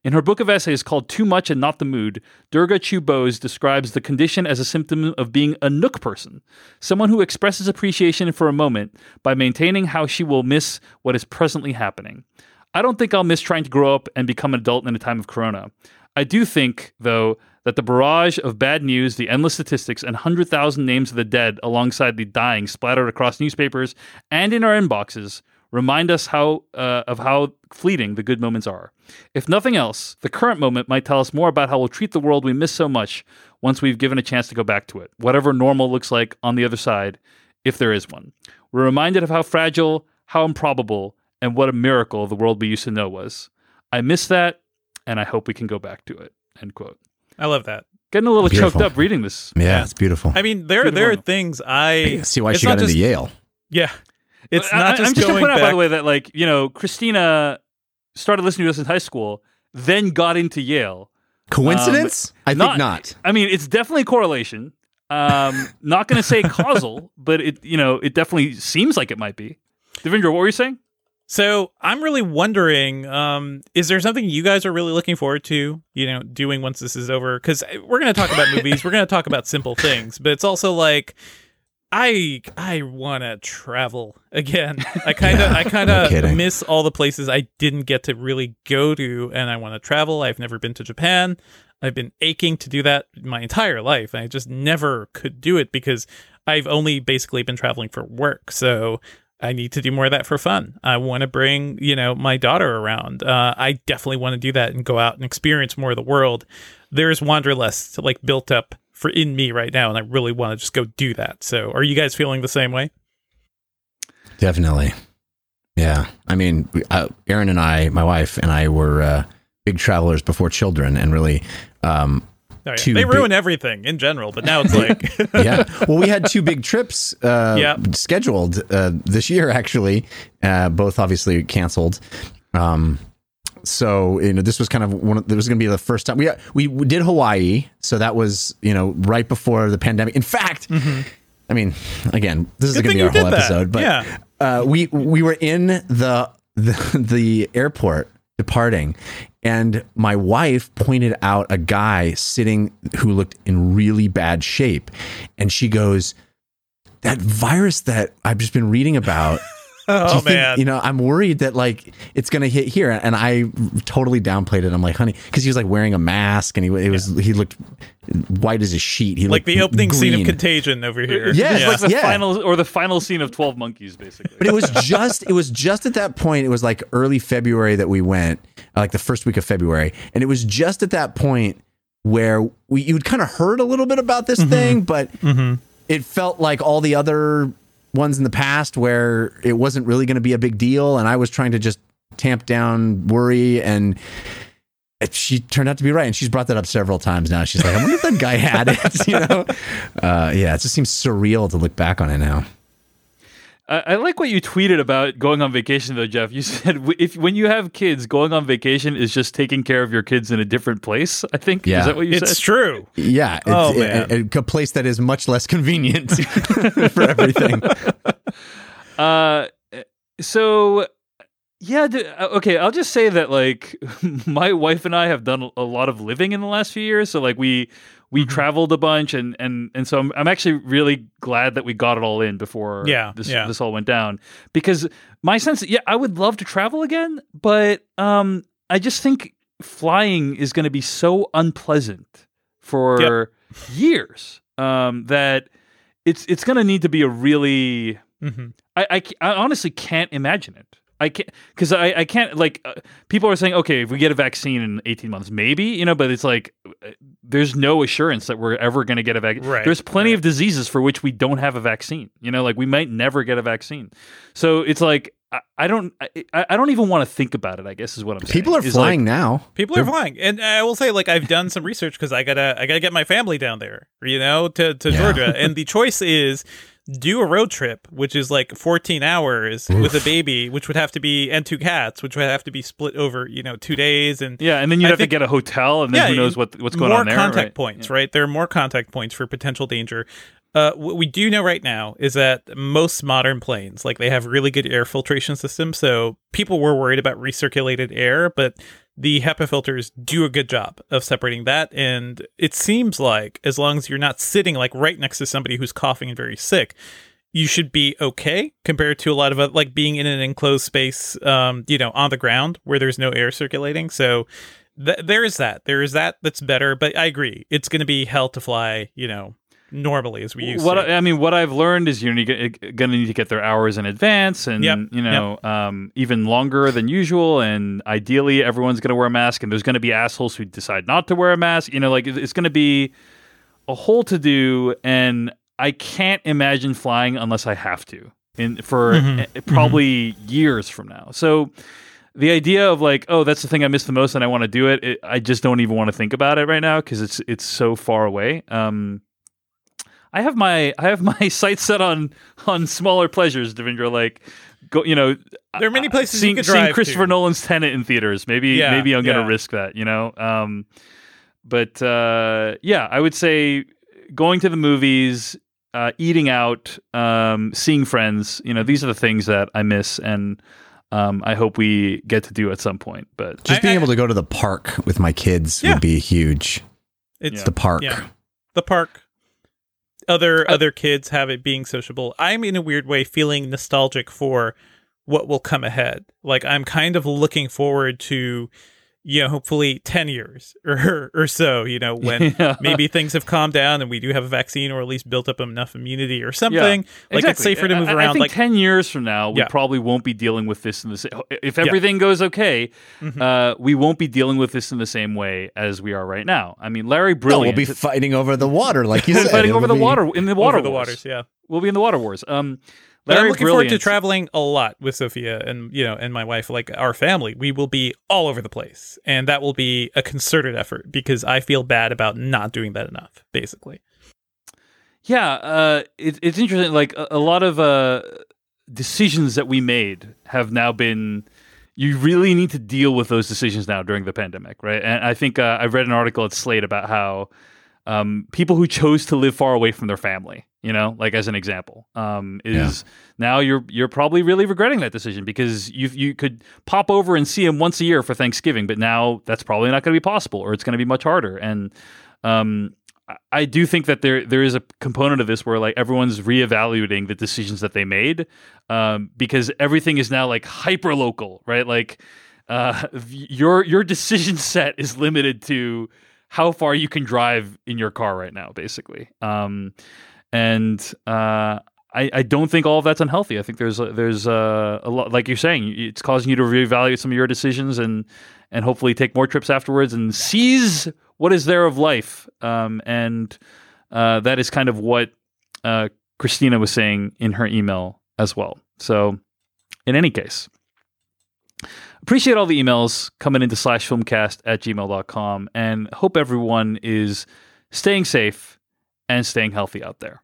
In her book of essays called Too Much and Not the Mood, Durga Chew-Bose describes the condition as a symptom of being a nook person, someone who expresses appreciation for a moment by maintaining how she will miss what is presently happening. I don't think I'll miss trying to grow up and become an adult in a time of corona. I do think, though, that the barrage of bad news, the endless statistics, and 100,000 names of the dead alongside the dying splattered across newspapers and in our inboxes remind us how uh, of how fleeting the good moments are. If nothing else, the current moment might tell us more about how we'll treat the world we miss so much once we've given a chance to go back to it, whatever normal looks like on the other side, if there is one. We're reminded of how fragile, how improbable, and what a miracle the world we used to know was. I miss that, and I hope we can go back to it. End quote. I love that. Getting a little Beautiful. choked up reading this. Yeah, it's beautiful. I mean, there Beautiful. there are things I See why she got into just- Yale. Yeah, it's I- not I- just I'm just going gonna point out, by the way, that like you know, Christina started listening to us in high school, then got into Yale. Coincidence? I think not- not. I mean, it's definitely correlation. Um, not going to say causal, but it you know it definitely seems like it might be. Devindra, what were you saying? So I'm really wondering, um, is there something you guys are really looking forward to, you know, doing once this is over? Because we're going to talk about movies, we're going to talk about simple things, but it's also like, I I want to travel again. I kind of I kind of kidding. miss all the places I didn't get to really go to, and I want to travel. I've never been to Japan. I've been aching to do that my entire life, and I just never could do it because I've only basically been traveling for work. So I need to do more of that for fun. I want to bring, you know, my daughter around. Uh, I definitely want to do that and go out and experience more of the world. There's wanderlust like built up for in me right now, and I really want to just go do that. So, are you guys feeling the same way? Definitely. Yeah. I mean, uh, Aaron and I, my wife and I were uh, big travelers before children and really, um, Oh, yeah. They big- ruin everything in general, but now it's like, yeah. Well, we had two big trips uh, Yeah. scheduled uh, this year, actually, uh, both obviously canceled. Um, so you know, this was kind of one. Of, this was going to be the first time we we did Hawaii. So that was you know right before the pandemic. In fact, I mean, again, this Good is going to be our whole that. episode, but Yeah. uh, we we were in the, the the airport departing, and my wife pointed out a guy sitting who looked in really bad shape, and she goes, "That virus that I've just been reading about." Do Oh you think- man. you know, I'm worried that like it's gonna hit here, and I totally downplayed it. I'm like, honey, because he was like wearing a mask, and he it was he looked white as a sheet. He like the opening scene of. Contagion over here. Yeah, like the yeah. final or the final scene of Twelve Monkeys, basically. But it was just it was just at that point. It was like early February that we went, uh, like the first week of February, and it was just at that point where we you'd kind of heard a little bit about this thing, but it felt like all the other ones in the past where it wasn't really going to be a big deal, and I was trying to just tamp down worry and. She turned out to be right, and she's brought that up several times now. She's like, "I wonder if that guy had it." You know, uh, yeah, it just seems surreal to look back on it now. I, I like what you tweeted about going on vacation, though, Jeff. You said if when you have kids, going on vacation is just taking care of your kids in a different place. I think Yeah. is that what you It's said? true. Yeah, it's Oh, a- man. a, a place that is much less convenient for everything. Uh, so yeah, uh, okay. I'll just say that like my wife and I have done a lot of living in the last few years. So like we we Mm-hmm. traveled a bunch, and and and so I'm I'm actually really glad that we got it all in before Yeah, this yeah. this all went down because my sense yeah I would love to travel again, but um I just think flying is going to be so unpleasant for years um that it's it's going to need to be a really hmm I, I, I honestly can't imagine it. I can't because I, I can't like uh, people are saying okay if we get a vaccine in 18 months maybe you know but it's like uh, there's no assurance that we're ever going to get a vaccine Right, there's plenty right. of diseases for which we don't have a vaccine you know like we might never get a vaccine so it's like I, I don't I, I I don't even want to think about it I guess is what I'm saying People are Is flying like, now. People are flying, and I will say, like, I've done some research because I gotta, I gotta get my family down there, you know, to to Yeah. Georgia, and the choice is do a road trip, which is like 14 hours with a baby, which would have to be, and two cats, which would have to be split over, you know, two days, and yeah and then you I have to get a hotel and then Yeah, who knows what what's going on there More contact right? points, Yeah. right? There are more contact points for potential danger. Uh, what we do know right now is that most modern planes, like they have really good air filtration systems. So people were worried about recirculated air, but the HEPA filters do a good job of separating that. And it seems like as long as you're not sitting like right next to somebody who's coughing and very sick, you should be okay compared to a lot of uh, like being in an enclosed space, um, you know, on the ground where there's no air circulating. So th- there is that. There is that that's better. But I agree, it's going to be hell to fly, you know, normally as we used what to. I, I mean, what I've learned is you're going to need to get their hours in advance, and Yep, you know, um, even longer than usual. And ideally, everyone's going to wear a mask, and there's going to be assholes who decide not to wear a mask. You know, like it's going to be a whole to do, and I can't imagine flying unless I have to, in for Mhm, eh, probably years from now. So. The idea of like, oh, that's the thing I miss the most, and I want to do it, it. I just don't even want to think about it right now because it's it's so far away. Um, I have my I have my sights set on on smaller pleasures, Devindra. Like, go, you know, There are many uh, places you seeing, could seeing Christopher to. Nolan's Tenet in theaters. Maybe Yeah, maybe I'm gonna yeah. risk that. You know, um, but uh, yeah, I would say going to the movies, uh, eating out, um, seeing friends. You know, these are the things that I miss, and um, I hope we get to do at some point. But Just I- being I- able to go to the park with my kids Yeah. would be huge. It's Yeah. The park. Yeah. the park. Other uh, other kids have it being sociable. I'm in a weird way feeling nostalgic for what will come ahead. Like I'm kind of looking forward to, you know, hopefully ten years or or so. You know, when Yeah. maybe things have calmed down and we do have a vaccine or at least built up enough immunity or something. Like it's safer to move I- I think like ten years from now, we Yeah. probably won't be dealing with this in the same. If everything goes okay, Mhm. uh, we won't be dealing with this in the same way as we are right now. I mean, Larry No, Brilliant. we'll be fighting over the water, like you said. fighting over the be- water in the water over the wars. waters. Yeah. We'll be in the water wars. Um, But Larry I'm looking forward to traveling a lot with Sophia and you know and my wife, like our family. We will be all over the place, and that will be a concerted effort because I feel bad about not doing that enough. Basically, Yeah, uh, it, it's interesting. Like a, a lot of uh, decisions that we made have now been. You really need to deal with those decisions now during the pandemic, right? And I think uh, I read an article at Slate about how um, people who chose to live far away from their family you know, like as an example, um, is yeah. now you're you're probably really regretting that decision because you you could pop over and see him once a year for Thanksgiving, but now that's probably not going to be possible, or it's going to be much harder. And um, I do think that there there is a component of this where like everyone's reevaluating the decisions that they made um, because everything is now like hyper local, right? Like uh, your your decision set is limited to how far you can drive in your car right now, basically. And uh, I, I don't think all of that's unhealthy. I think there's a, there's a, a lot, like you're saying, it's causing you to reevaluate some of your decisions and and hopefully take more trips afterwards and seize what is there of life. Um, and uh, that is kind of what uh, Christina was saying in her email as well. So, in any case, appreciate all the emails coming into slash filmcast at gmail.com and hope everyone is staying safe and staying healthy out there.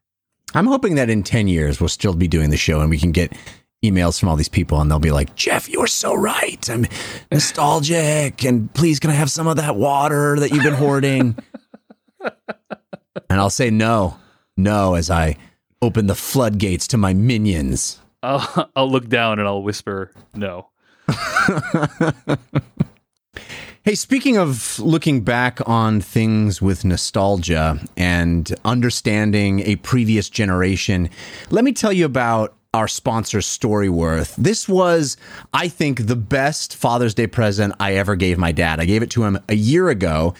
I'm hoping that in 10 years we'll still be doing the show and we can get emails from all these people and they'll be like, Jeff, you're so right. I'm nostalgic and please can I have some of that water that you've been hoarding? and I'll say no, no, as I open the floodgates to my minions. I'll, I'll look down and I'll whisper no. Hey, speaking of looking back on things with nostalgia and understanding a previous generation, let me tell you about our sponsor, Storyworth. This was, I think, the best Father's Day present I ever gave my dad. I gave it to him a year ago.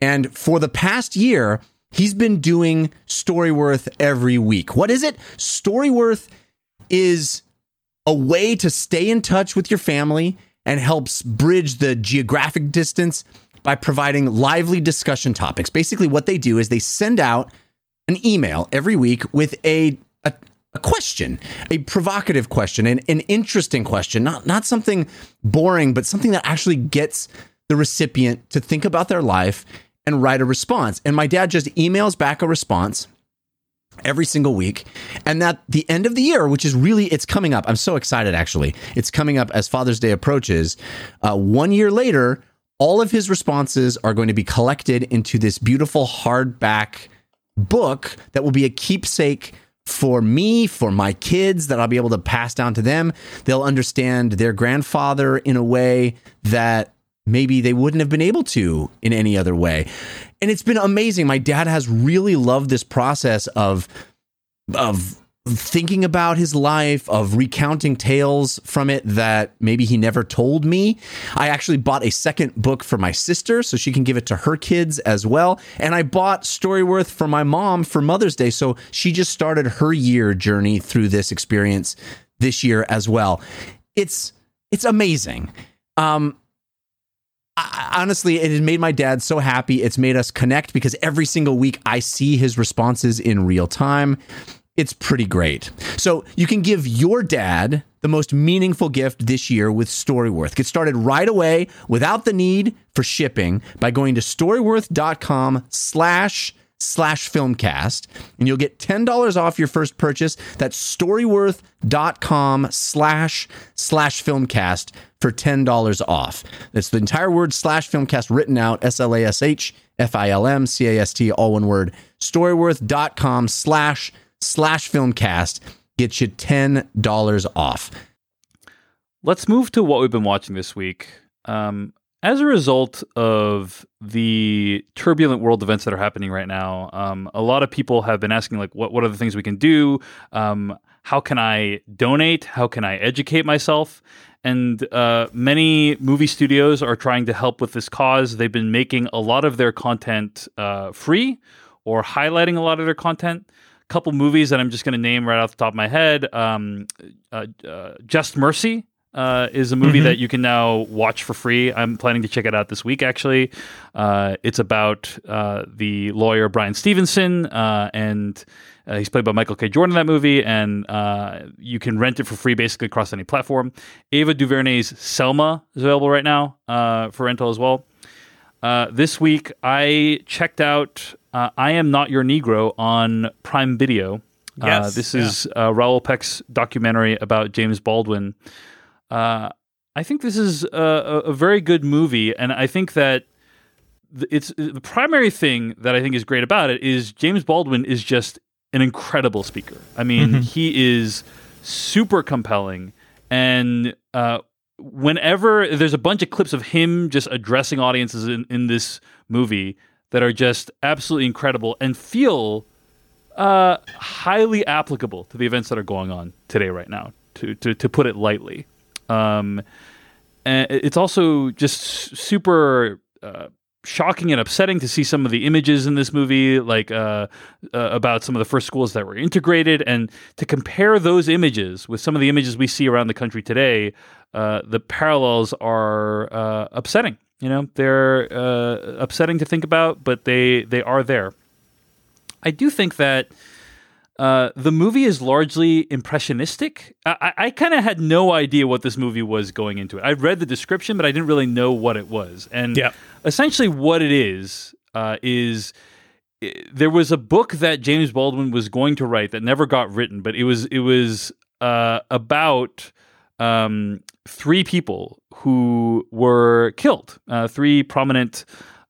And for the past year, he's been doing Storyworth every week. What is it? Storyworth is a way to stay in touch with your family and helps bridge the geographic distance by providing lively discussion topics. Basically, what they do is they send out an email every week with a, a, a question, a provocative question, an, an interesting question, not, not something boring, but something that actually gets the recipient to think about their life and write a response. And my dad just emails back a response every single week. And that the end of the year, which is really, it's coming up. I'm so excited, actually. It's coming up as Father's Day approaches. Uh, one year later, all of his responses are going to be collected into this beautiful hardback book that will be a keepsake for me, for my kids that I'll be able to pass down to them. They'll understand their grandfather in a way that maybe they wouldn't have been able to in any other way and it's been amazing. My dad has really loved this process of of thinking about his life, of recounting tales from it that maybe he never told me. I actually bought a second book for my sister so she can give it to her kids as well. And I bought Storyworth for my mom for Mother's Day. So she just started her year journey through this experience this year as well. It's it's amazing. Um, Honestly, it has made my dad so happy. It's made us connect because every single week I see his responses in real time. It's pretty great. So you can give your dad the most meaningful gift this year with Storyworth. Get started right away without the need for shipping by going to storyworth.com slash slash filmcast and you'll get $10 off your first purchase that's storyworth.com slash slash filmcast for $10 off that's the entire word slash filmcast written out s-l-a-s-h f-i-l-m c-a-s-t all one word storyworth.com slash slash filmcast gets you $10 off let's move to what we've been watching this week um, as a result of the turbulent world events that are happening right now, um, a lot of people have been asking, like, what, what are the things we can do? Um, how can I donate? How can I educate myself? And uh, many movie studios are trying to help with this cause. They've been making a lot of their content uh, free or highlighting a lot of their content. A couple movies that I'm just going to name right off the top of my head um, uh, uh Just Mercy uh, is a movie mm-hmm. that you can now watch for free. I'm planning to check it out this week, actually. Uh, it's about uh, the lawyer Bryan Stevenson, uh, and uh, he's played by Michael B. Jordan in that movie, and uh, you can rent it for free basically across any platform. Ava DuVernay's Selma is available right now for rental as well. this week, I checked out I Am Not Your Negro on Prime Video. Yes, this yeah. is Raoul Peck's documentary about James Baldwin. Uh, I think this is a, a, very good movie, and I think that it's the primary thing that I think is great about it is James Baldwin is just an incredible speaker. I mean, Mm-hmm. he is super compelling, and uh, whenever there's a bunch of clips of him just addressing audiences in, in this movie that are just absolutely incredible and feel uh, highly applicable to the events that are going on today, right now. To to to put it lightly, um, and it's also just super. Uh, shocking and upsetting to see some of the images in this movie like uh, uh, about some of the first schools that were integrated. And to compare those images with some of the images we see around the country today uh, the parallels are uh, upsetting you know? They're uh, upsetting to think about but they they are there. I do think that uh, the movie is largely impressionistic. I, I, I kind of had no idea what this movie was going into it. I read the description, but I didn't really know what it was. And Yeah. essentially, what it is uh, is there was a book that James Baldwin was going to write that never got written, but it was it was uh, about um, three people who were killed, uh, three prominent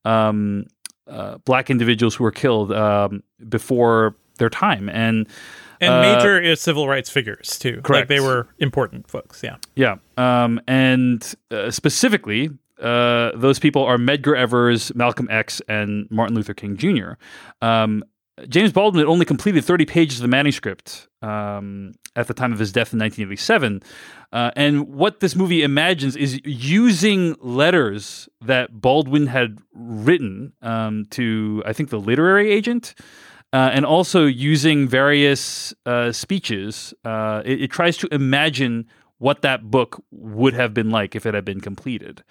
um, uh, black individuals who were killed um, before their time, and And uh, major civil rights figures too. Like correct. they were important folks. Yeah. Yeah, um, and uh, specifically, uh, those people are Medgar Evers, Malcolm X, and Martin Luther King Jr. Um, James Baldwin had only completed 30 pages of the manuscript um, at the time of his death in 1987. Uh, and what this movie imagines is using letters that Baldwin had written um, to, I think, the literary agent. Uh, and also using various uh, speeches, uh, it, it tries to imagine what that book would have been like if it had been completed.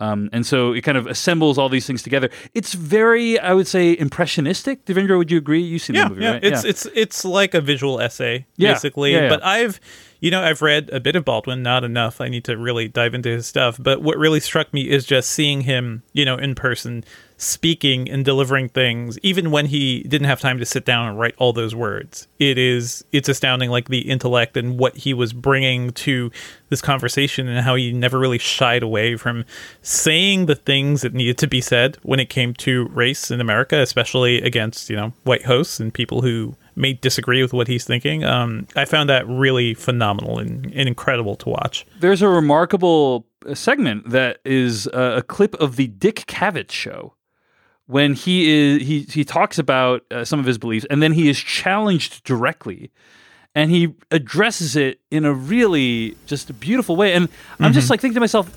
Um, and so it kind of assembles all these things together. It's very, I would say, impressionistic. Devindra, would you agree? You've seen yeah, the movie, yeah. right? It's it's it's like a visual essay, Yeah, basically. yeah, yeah. But I've you know, I've read a bit of Baldwin, not enough. I need to really dive into his stuff. But what really struck me is just seeing him, you know, in person speaking and delivering things, even when he didn't have time to sit down and write all those words. It is it's astounding like the intellect and what he was bringing to this conversation and how he never really shied away from saying the things that needed to be said when it came to race in America, especially against, you know, white hosts and people who may disagree with what he's thinking. Um, I found that really phenomenal and, and incredible to watch. There's a remarkable segment that is a clip of the Dick Cavett show when he is he he talks about uh, some of his beliefs and then he is challenged directly and he addresses it in a really just a beautiful way. And I'm just like thinking to myself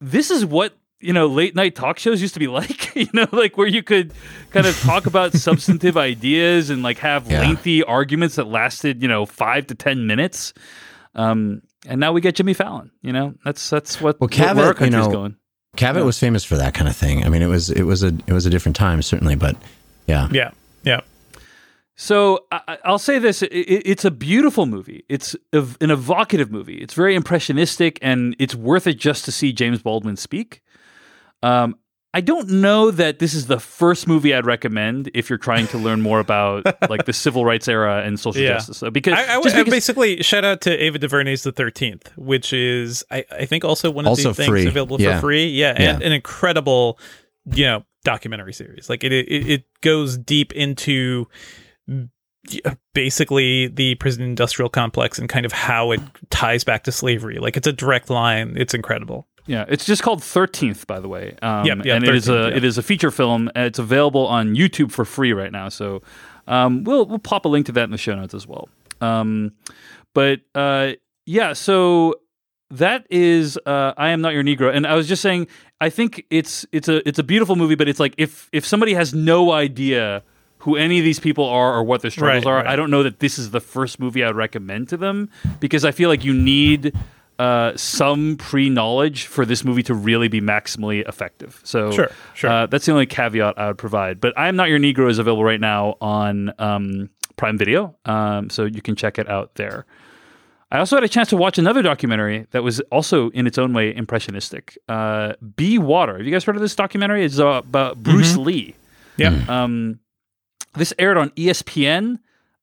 this is what you know late night talk shows used to be like you know like where you could kind of talk about substantive ideas and like have Yeah. lengthy arguments that lasted you know 5 to 10 minutes. Um and now we get Jimmy Fallon you know? That's that's what, Well, what- where our Cavett, you country's know, going Cavett was famous for that kind of thing. I mean, it was it was a it was a different time certainly, but yeah, Yeah. Yeah. So I, I- I'll say this: it- it's a beautiful movie. It's ev- an evocative movie. It's very impressionistic, and it's worth it just to see James Baldwin speak. Um, I don't know that this is the first movie I'd recommend if you're trying to learn more about like the civil rights era and social Yeah. justice. Uh, Because, I, I, just I because- basically shout out to Ava DuVernay's The Thirteenth, which is I, I think also one of Also the things free. available Yeah. for free. Yeah, and Yeah. an incredible, you know, documentary series. Like it, it, it goes deep into basically the prison industrial complex and kind of how it ties back to slavery. Like it's a direct line. It's incredible. Yeah, it's just called Thirteenth, by the way. Um, Yep, yep, and it is a yeah. it is a feature film. and It's available on YouTube for free right now. So um, we'll we'll pop a link to that in the show notes as well. Um, but uh, yeah, so that is uh, I am not your Negro, and I was just saying I think it's it's a it's a beautiful movie, but it's like if if somebody has no idea who any of these people are or what their struggles Right, are, right. I don't know that this is the first movie I would recommend to them because I feel like you need uh, some pre knowledge for this movie to really be maximally effective. So Sure, sure. Uh, that's the only caveat I would provide. But I am not your Negro is available right now on um, Prime Video, um, so you can check it out there. I also had a chance to watch another documentary that was also in its own way impressionistic. Uh, Be Water. Have you guys heard of this documentary? It's uh, about Bruce Lee. Yeah. Um, this aired on ESPN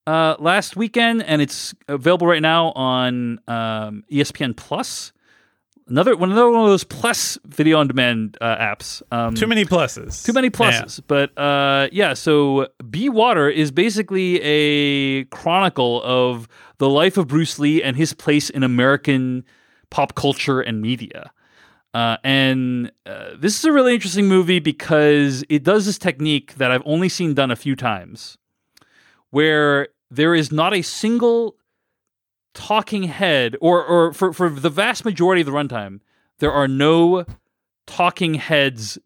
uh, last weekend, and it's available right now on um, ESPN Plus. another one another one of those plus video on demand uh, apps. Um, Too many pluses. too many pluses, but uh, yeah. So Be Water is basically a chronicle of the life of Bruce Lee and his place in American pop culture and media. Uh, and uh, this is a really interesting movie because it does this technique that I've only seen done a few times, where there is not a single talking head, or or for for the vast majority of the runtime, there are no talking heads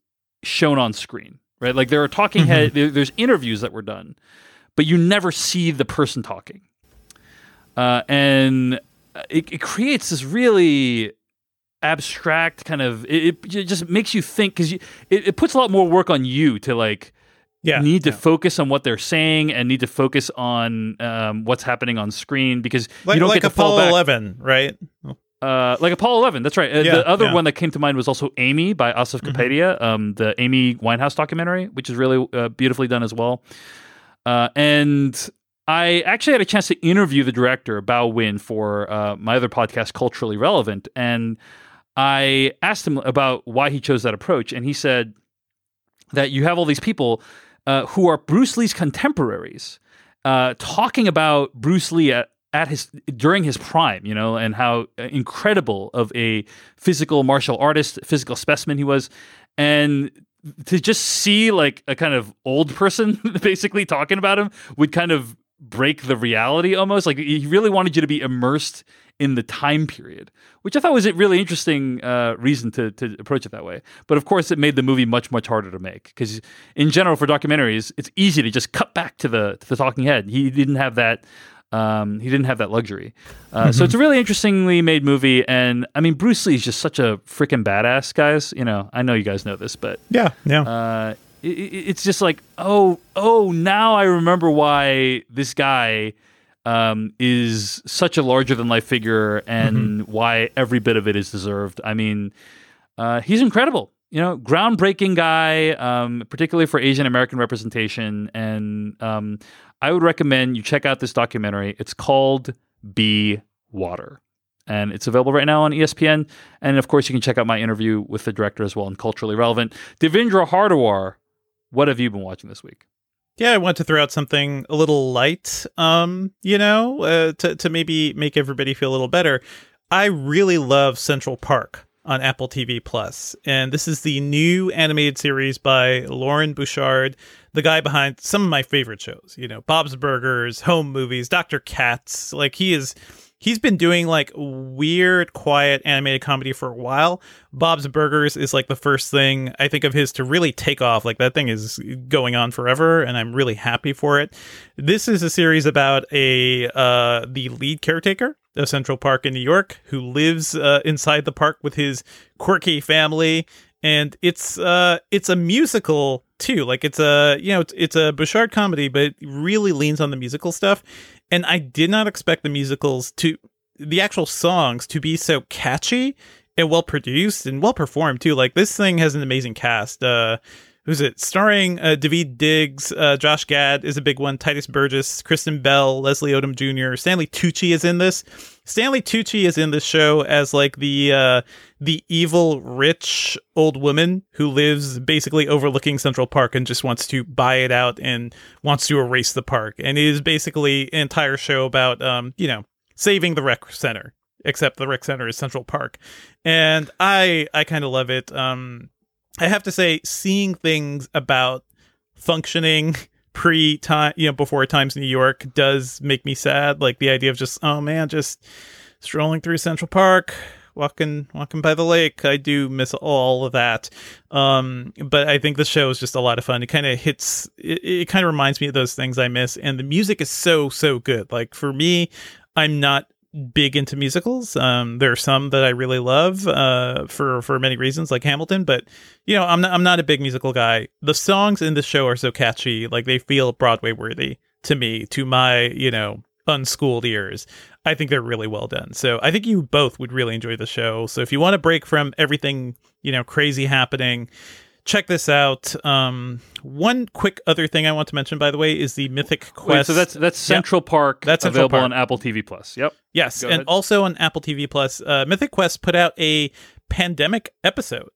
shown on screen. Right, like there are talking head. There, there's interviews that were done, but you never see the person talking, uh, and it, it creates this really abstract kind of it, it just makes you think because it, it puts a lot more work on you to like yeah. need to yeah. focus on what they're saying and need to focus on um, what's happening on screen because like, you don't like get to fall back. 11, right? Uh, like Apollo 11, that's right. Uh, Yeah, the other yeah. one that came to mind was also Amy by Asif Kapadia, um, the Amy Winehouse documentary, which is really uh, beautifully done as well. Uh, and I actually had a chance to interview the director, Bao Nguyen, for uh, my other podcast, Culturally Relevant. And I asked him about why he chose that approach. And he said that you have all these people uh, who are Bruce Lee's contemporaries uh, talking about Bruce Lee at, at his during his prime, you know, and how incredible of a physical martial artist, physical specimen he was, and to just see like a kind of old person basically talking about him would kind of break the reality almost. Like he really wanted you to be immersed in the time period, which I thought was a really interesting uh, reason to, to approach it that way. But of course, it made the movie much much harder to make because in general for documentaries, it's easy to just cut back to the to the talking head. He didn't have that. Um, he didn't have that luxury, uh, so it's a really interestingly made movie. And I mean, Bruce Lee is just such a freaking badass, guys. You know, I know you guys know this, but Yeah, yeah. uh, it's just like, oh, oh, now I remember why this guy um, is such a larger than life figure and why every bit of it is deserved. I mean, uh, he's incredible. You know, groundbreaking guy, um, particularly for Asian American representation. And um, I would recommend you check out this documentary. It's called Be Water. And it's available right now on ESPN. And of course, you can check out my interview with the director as well and culturally relevant. Devindra Hardawar, what have you been watching this week? Yeah, I want to throw out something a little light, um, you know, uh, to to maybe make everybody feel a little better. I really love Central Park on Apple TV Plus, and this is the new animated series by Loren Bouchard, the guy behind some of my favorite shows. You know, Bob's Burgers, Home Movies, Doctor Katz. Like he is. He's been doing like weird, quiet animated comedy for a while. Bob's Burgers is like the first thing I think of his to really take off. Like that thing is going on forever, and I'm really happy for it. This is a series about a uh, the lead caretaker of Central Park in New York who lives uh, inside the park with his quirky family, and it's uh it's a musical too. Like it's a you know it's, it's a Bouchard comedy, but it really leans on the musical stuff. And I did not expect the musicals to the actual songs to be so catchy and well produced and well performed too. Like this thing has an amazing cast. Uh, who's it? Starring uh, Daveed Diggs, uh, Josh Gad is a big one. Tituss Burgess, Kristen Bell, Leslie Odom Jr., Stanley Tucci is in this. Stanley Tucci is in this show as like the uh, the evil rich old woman who lives basically overlooking Central Park and just wants to buy it out and wants to erase the park. And it is basically an entire show about um, you know saving the rec center except the rec center is central park and i i kind of love it um i have to say seeing things about functioning pre time you know before times new york does make me sad like the idea of just oh man just strolling through central park walking walking by the lake. I do miss all of that. Um but i think the show is just a lot of fun. It kind of hits it, it kind of reminds me of those things i miss. And the music is so so good. Like for me i'm not big into musicals. Um there are some that i really love uh for for many reasons like hamilton but you know i'm not i'm not a big musical guy. The songs in the show are so catchy like they feel broadway worthy to me to my you know unschooled ears. I think they're really well done. So i think you both would really enjoy the show. So if you want to break from everything you know crazy happening check this out. Um, one quick other thing I want to mention, by the way, is the Mythic Quest. Wait, so that's that's Central Park. That's Central available Park. on Apple TV Plus. Yep. yes, Go and ahead. also on Apple TV Plus. Uh, Mythic Quest put out a pandemic episode,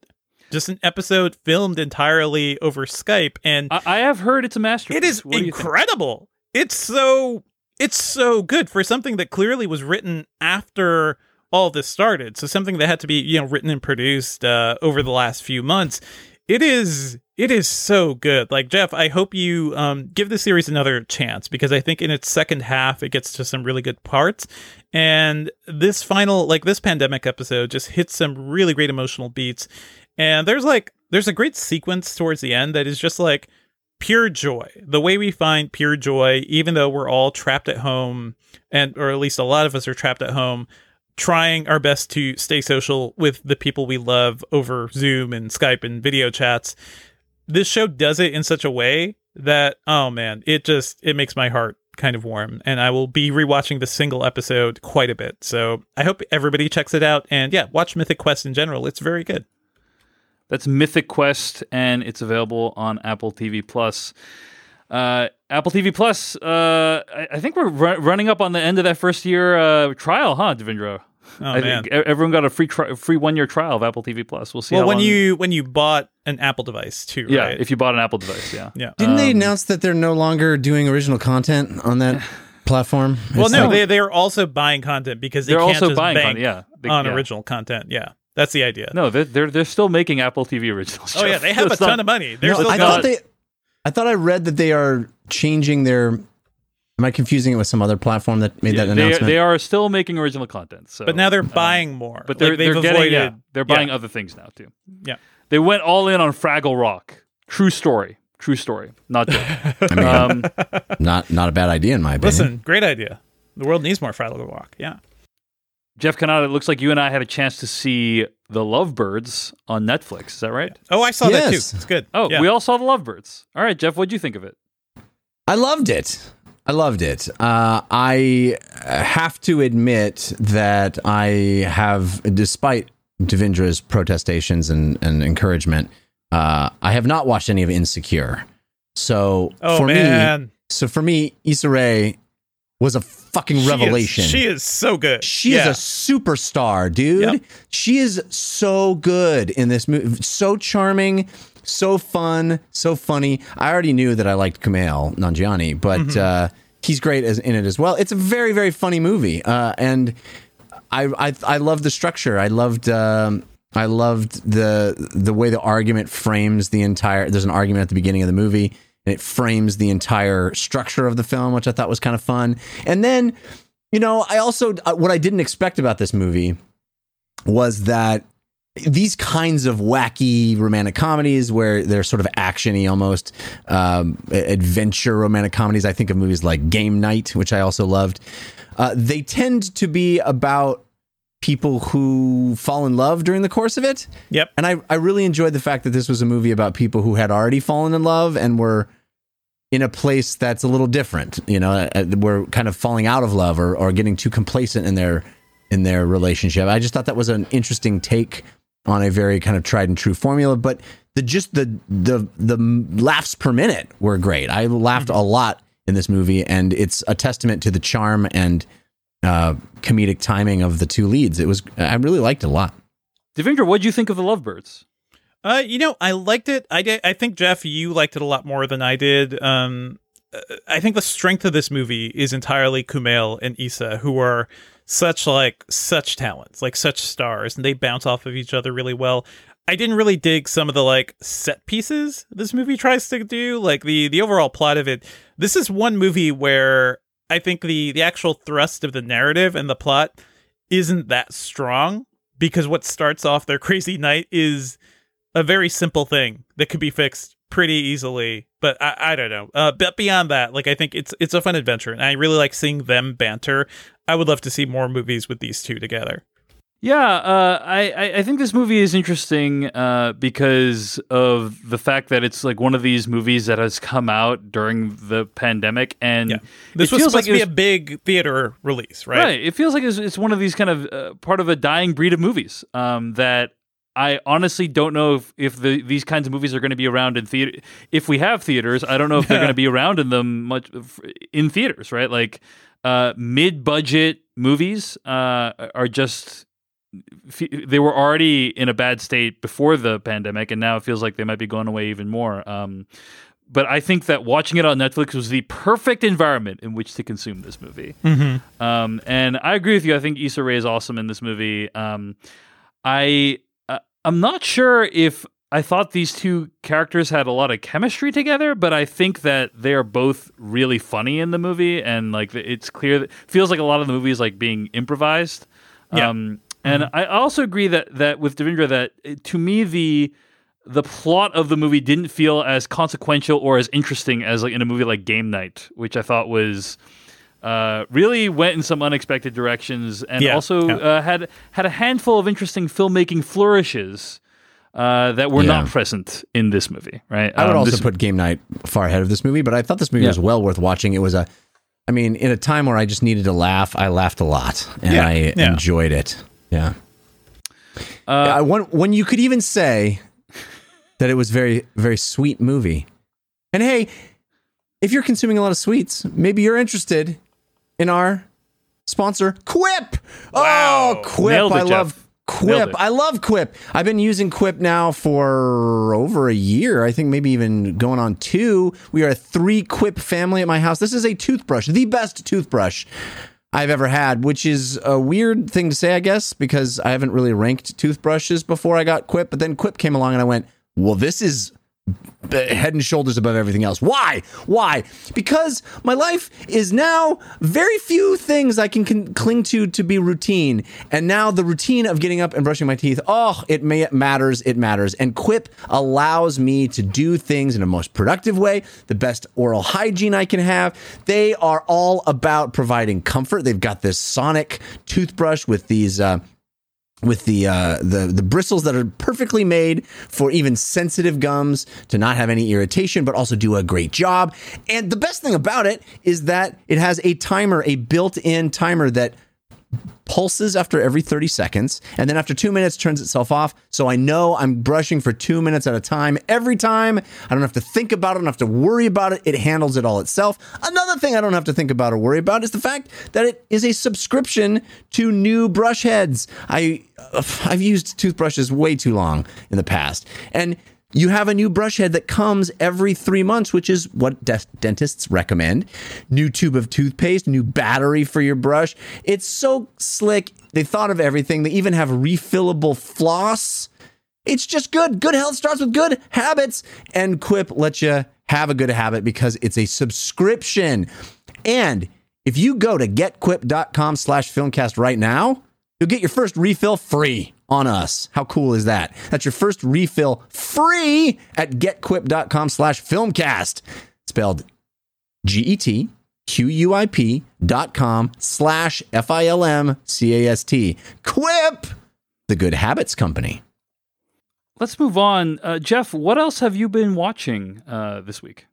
just an episode filmed entirely over Skype, and I, I have heard it's a masterpiece. it is What do you think? incredible. It's so it's so good for something that clearly was written after all this started. So something that had to be you know written and produced uh, over the last few months. It is it is so good. Like Jeff, I hope you um, give the series another chance because I think in its second half it gets to some really good parts, and this final like this pandemic episode just hits some really great emotional beats. And there's like there's a great sequence towards the end that is just like pure joy. The way we find pure joy, even though we're all trapped at home, and or at least a lot of us are trapped at home, trying our best to stay social with the people we love over Zoom and Skype and video chats. This show does it in such a way that oh man, it just it makes my heart kind of warm and I will be rewatching the single episode quite a bit. So, I hope everybody checks it out and yeah, watch Mythic Quest in general. It's very good. That's Mythic Quest, and it's available on Apple TV Plus. Uh, Apple TV Plus. Uh, I, I think we're ru- running up on the end of that first year uh, trial, huh, Devindra? Oh I man. think everyone got a free tri- free one year trial of Apple TV Plus. We'll see. well, how when long- you when you bought an Apple device too, yeah, right? if you bought an Apple device, yeah, yeah. Didn't they Um, announce that they're no longer doing original content on that platform? Well, no, like- they they're also buying content because they they're can't also just buying bank content. Yeah, They- on yeah. original content. Yeah, that's the idea. No, they're, they're they're still making Apple TV originals. oh yeah, they have a ton of money. They're No, still I thought they. I thought I read that they are changing their. Am I confusing it with some other platform that made Yeah, that they, announcement? they are still making original content. So, but now they're um, bing more. But they're Like, they've they're getting yeah, they're buying yeah. other things now too. Yeah. They went all in on Fraggle Rock. True story. True story. Not joke. I mean, um, not not a bad idea in my opinion. Listen, great idea. The world needs more Fraggle Rock. Yeah. Jeff Cannata, it looks like you and I had a chance to see The Lovebirds on Netflix. Is that right? Oh, I saw that too. It's good. Oh, yeah. we all saw The Lovebirds. All right, Jeff, what'd you think of it? I loved it. I loved it. Uh, I have to admit that I have, despite Devindra's protestations and, and encouragement, uh, I have not watched any of Insecure. So oh for me, man, so for me, Issa Rae was a fucking She is- revelation. She is, so good. She yeah. is a superstar, dude. Yep. She is so good in this movie. So charming, so fun, so funny. I already knew that I liked Kumail Nanjiani, but Mm-hmm. uh, he's great as, in it as well. It's a very, very funny movie, uh, and I, I, I love the structure. I loved. Um, I loved the the way the argument frames the entire. There's an argument at the beginning of the movie, it frames the entire structure of the film, which I thought was kind of fun. And then, you know, I also uh, what I didn't expect about this movie was that these kinds of wacky romantic comedies where they're sort of actiony almost um, adventure romantic comedies i think of movies like game night which i also loved uh, they tend to be about people who fall in love during the course of it Yep. and I, I really enjoyed the fact that this was a movie about people who had already fallen in love and were in a place that's a little different. You know, uh, were kind of falling out of love or, or getting too complacent in their in their relationship. I just thought that was an interesting take on a very kind of tried and true formula. But the just the the the laughs per minute were great. I laughed a lot in this movie, and it's a testament to the charm and uh, comedic timing of the two leads. It was I really liked it a lot. Devindra, what do you think of The Lovebirds? Uh, you know, I liked it. I did. I think Jeff, you liked it a lot more than I did. Um, uh, I think the strength of this movie is entirely Kumail and Issa, who are such like such talents, like such stars, and they bounce off of each other really well. I didn't really dig some of the like set pieces this movie tries to do, like the the overall plot of it. This is one movie where I think the the actual thrust of the narrative and the plot isn't that strong because what starts off their crazy night is a very simple thing that could be fixed pretty easily. But I, I don't know. Uh, but beyond that, like I think it's it's a fun adventure, and I really like seeing them banter. I would love to see more movies with these two together. Yeah, uh, I, I think this movie is interesting uh, because of the fact that it's like one of these movies that has come out during the pandemic, and Yeah. This was feels supposed like to be it a big theater release, right? Right. It feels like it's, it's one of these kind of uh, part of a dying breed of movies um, that I honestly don't know if, if the, these kinds of movies are going to be around in theater. If we have theaters, I don't know if they're going to be around in them much in theaters, right? Like uh, mid-budget movies uh, are just they were already in a bad state before the pandemic, and now it feels like they might be going away even more. Um, but I think that watching it on Netflix was the perfect environment in which to consume this movie. Mm-hmm. Um, and I agree with you. I think Issa Rae is awesome in this movie. Um, I I'm not sure if I thought these two characters had a lot of chemistry together, but I think that they are both really funny in the movie, and like it's clear that feels like a lot of the movie is like being improvised. Yeah. Um, and mm-hmm. I also agree that that with Devindra that to me the the plot of the movie didn't feel as consequential or as interesting as like in a movie like Game Night, which I thought was uh, really went in some unexpected directions and Yeah, also yeah. Uh, had had a handful of interesting filmmaking flourishes uh, that were not present in this movie. Right? I would Um, also this- put Game Night far ahead of this movie, but I thought this movie Yeah. was well worth watching. It was a, I mean, in a time where I just needed to laugh, I laughed a lot and Yeah, I yeah. enjoyed it. Yeah. uh, I, when, when you could even say that it was very, very sweet movie. And hey, if you're consuming a lot of sweets, maybe you're interested in our sponsor, Quip. Oh, wow. Oh, Quip. It, I love. Quip. I love Quip. I've been using Quip now for over a year. I think maybe even going on two. We are a three Quip family at my house. This is a toothbrush, the best toothbrush I've ever had, which is a weird thing to say, I guess, because I haven't really ranked toothbrushes before I got Quip. But then Quip came along and I went, well, this is head and shoulders above everything else. Why? Why? Because my life is now very few things I can, cling to to be routine. And now the routine of getting up and brushing my teeth, oh, it may it matters, it matters. And Quip allows me to do things in a most productive way, the best oral hygiene I can have. They are all about providing comfort. They've got this sonic toothbrush with these uh, with the uh, the the bristles that are perfectly made for even sensitive gums to not have any irritation, but also do a great job. And the best thing about it is that it has a timer, a built-in timer that pulses after every 30 seconds and then after two minutes turns itself off. So i know i'm brushing for two minutes at a time. Every time i don't have to think about it i don't have to worry about it. It handles it all itself. Another thing i don't have to think about or worry about is the fact that it is a subscription to new brush heads. I uh, i've used toothbrushes way too long in the past. And you have a new brush head that comes every three months, which is what de- dentists recommend. New tube of toothpaste, new battery for your brush. It's so slick. They thought of everything. They even have refillable floss. It's just good. Good health starts with good habits. And Quip lets you have a good habit because it's a subscription. And if you go to getquip.com slash filmcast right now, you'll get your first refill free on us. How cool is that? That's your first refill free at getquip.com slash filmcast. Spelled G-E-T Q-U-I-P dot com slash F-I-L-M-C-A-S-T. Quip, the good habits company. let's move on. Uh, Jeff, what else have you been watching uh, this week?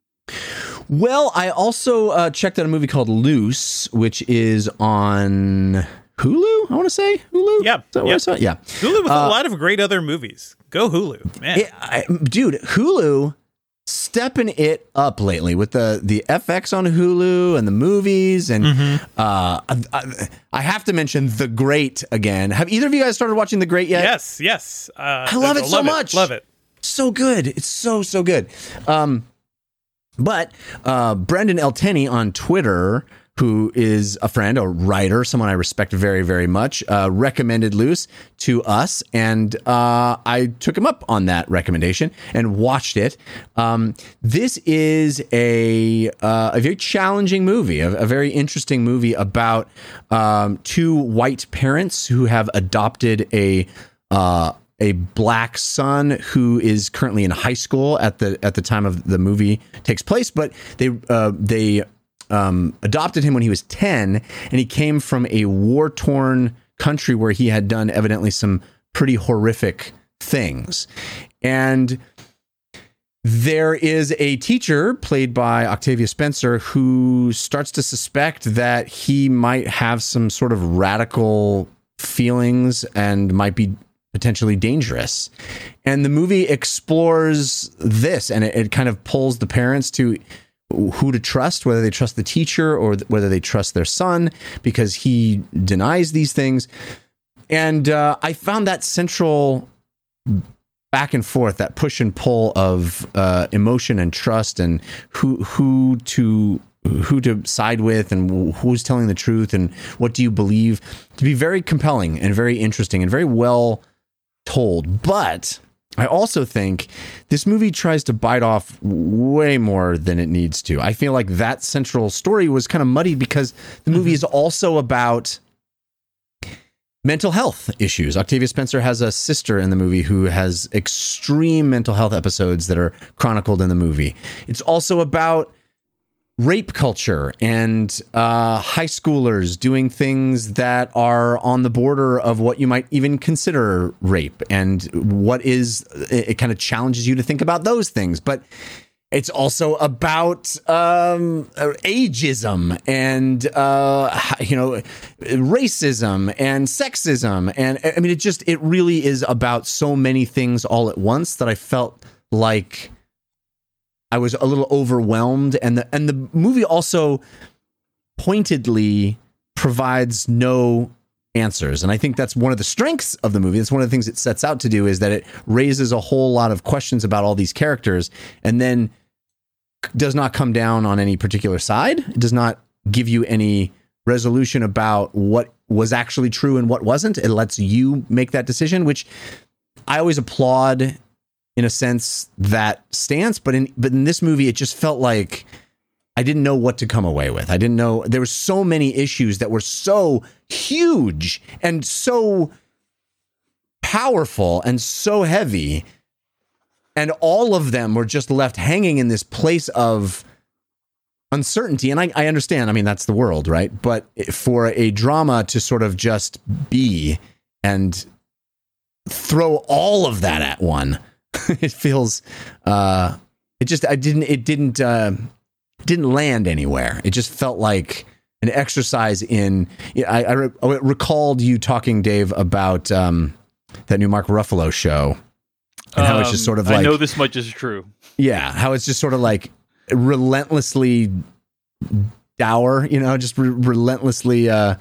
Well, I also uh, checked out a movie called Luce, which is on Hulu. I want to say Hulu. Yeah, Is that what yeah. Yeah. Hulu with a lot of great other movies. Go Hulu, man. It- I, dude, Hulu stepping it up lately with the the FX on Hulu and the movies and Mm-hmm. uh, I, I have to mention The Great again. Have either of you guys started watching The Great yet? yes, yes. Uh, I love it so much. Love it. so good. It's so so good. Um, but uh, Brendan El on Twitter, who is a friend, a writer, someone I respect very very much, uh, recommended Luce to us, and uh, I took him up on that recommendation and watched it. Um, this is a uh, a very challenging movie, a, a very interesting movie about um, two white parents who have adopted a uh, a black son who is currently in high school at the at the time of the movie takes place, but they uh, they um, adopted him when he was ten, and he came from a war torn country where he had done evidently some pretty horrific things, and there is a teacher played by Octavia Spencer who starts to suspect that he might have some sort of radical feelings and might be potentially dangerous. And the movie explores this and it, it kind of pulls the parents to who to trust, whether they trust the teacher or th- whether they trust their son because he denies these things. And uh, I found that central back and forth, that push and pull of uh, emotion and trust, and who who to who to side with, and who's telling the truth, and what do you believe, to be very compelling and very interesting and very well told. But I also think this movie tries to bite off way more than it needs to. I feel like that central story was kind of muddied because the movie mm-hmm. is also about mental health issues. Octavia Spencer has a sister in the movie who has extreme mental health episodes that are chronicled in the movie. It's also about rape culture and uh, high schoolers doing things that are on the border of what you might even consider rape and what is it, it kind of challenges you to think about those things. But it's also about um, ageism and uh, you know racism and sexism and i mean it just it really is about so many things all at once that i felt like I was a little overwhelmed, and the and the movie also pointedly provides no answers, and I think that's one of the strengths of the movie. It's one of the things it sets out to do is that it raises a whole lot of questions about all these characters, and then does not come down on any particular side. It does not give you any resolution about what was actually true and what wasn't. It lets you make that decision, which I always applaud in a sense that stance but in but in this movie it just felt like I didn't know what to come away with. I didn't know there were so many issues that were so huge and so powerful and so heavy and all of them were just left hanging in this place of uncertainty and I, I understand i mean that's the world right but for a drama to sort of just be and throw all of that at one it feels uh it just I didn't it didn't uh didn't land anywhere. It just felt like an exercise in I, I, re- I recalled you talking Dave about um that new Mark Ruffalo show and how it's just sort of like Um, I know this much is true. yeah, how it's just sort of like relentlessly dour, you know, just re- relentlessly uh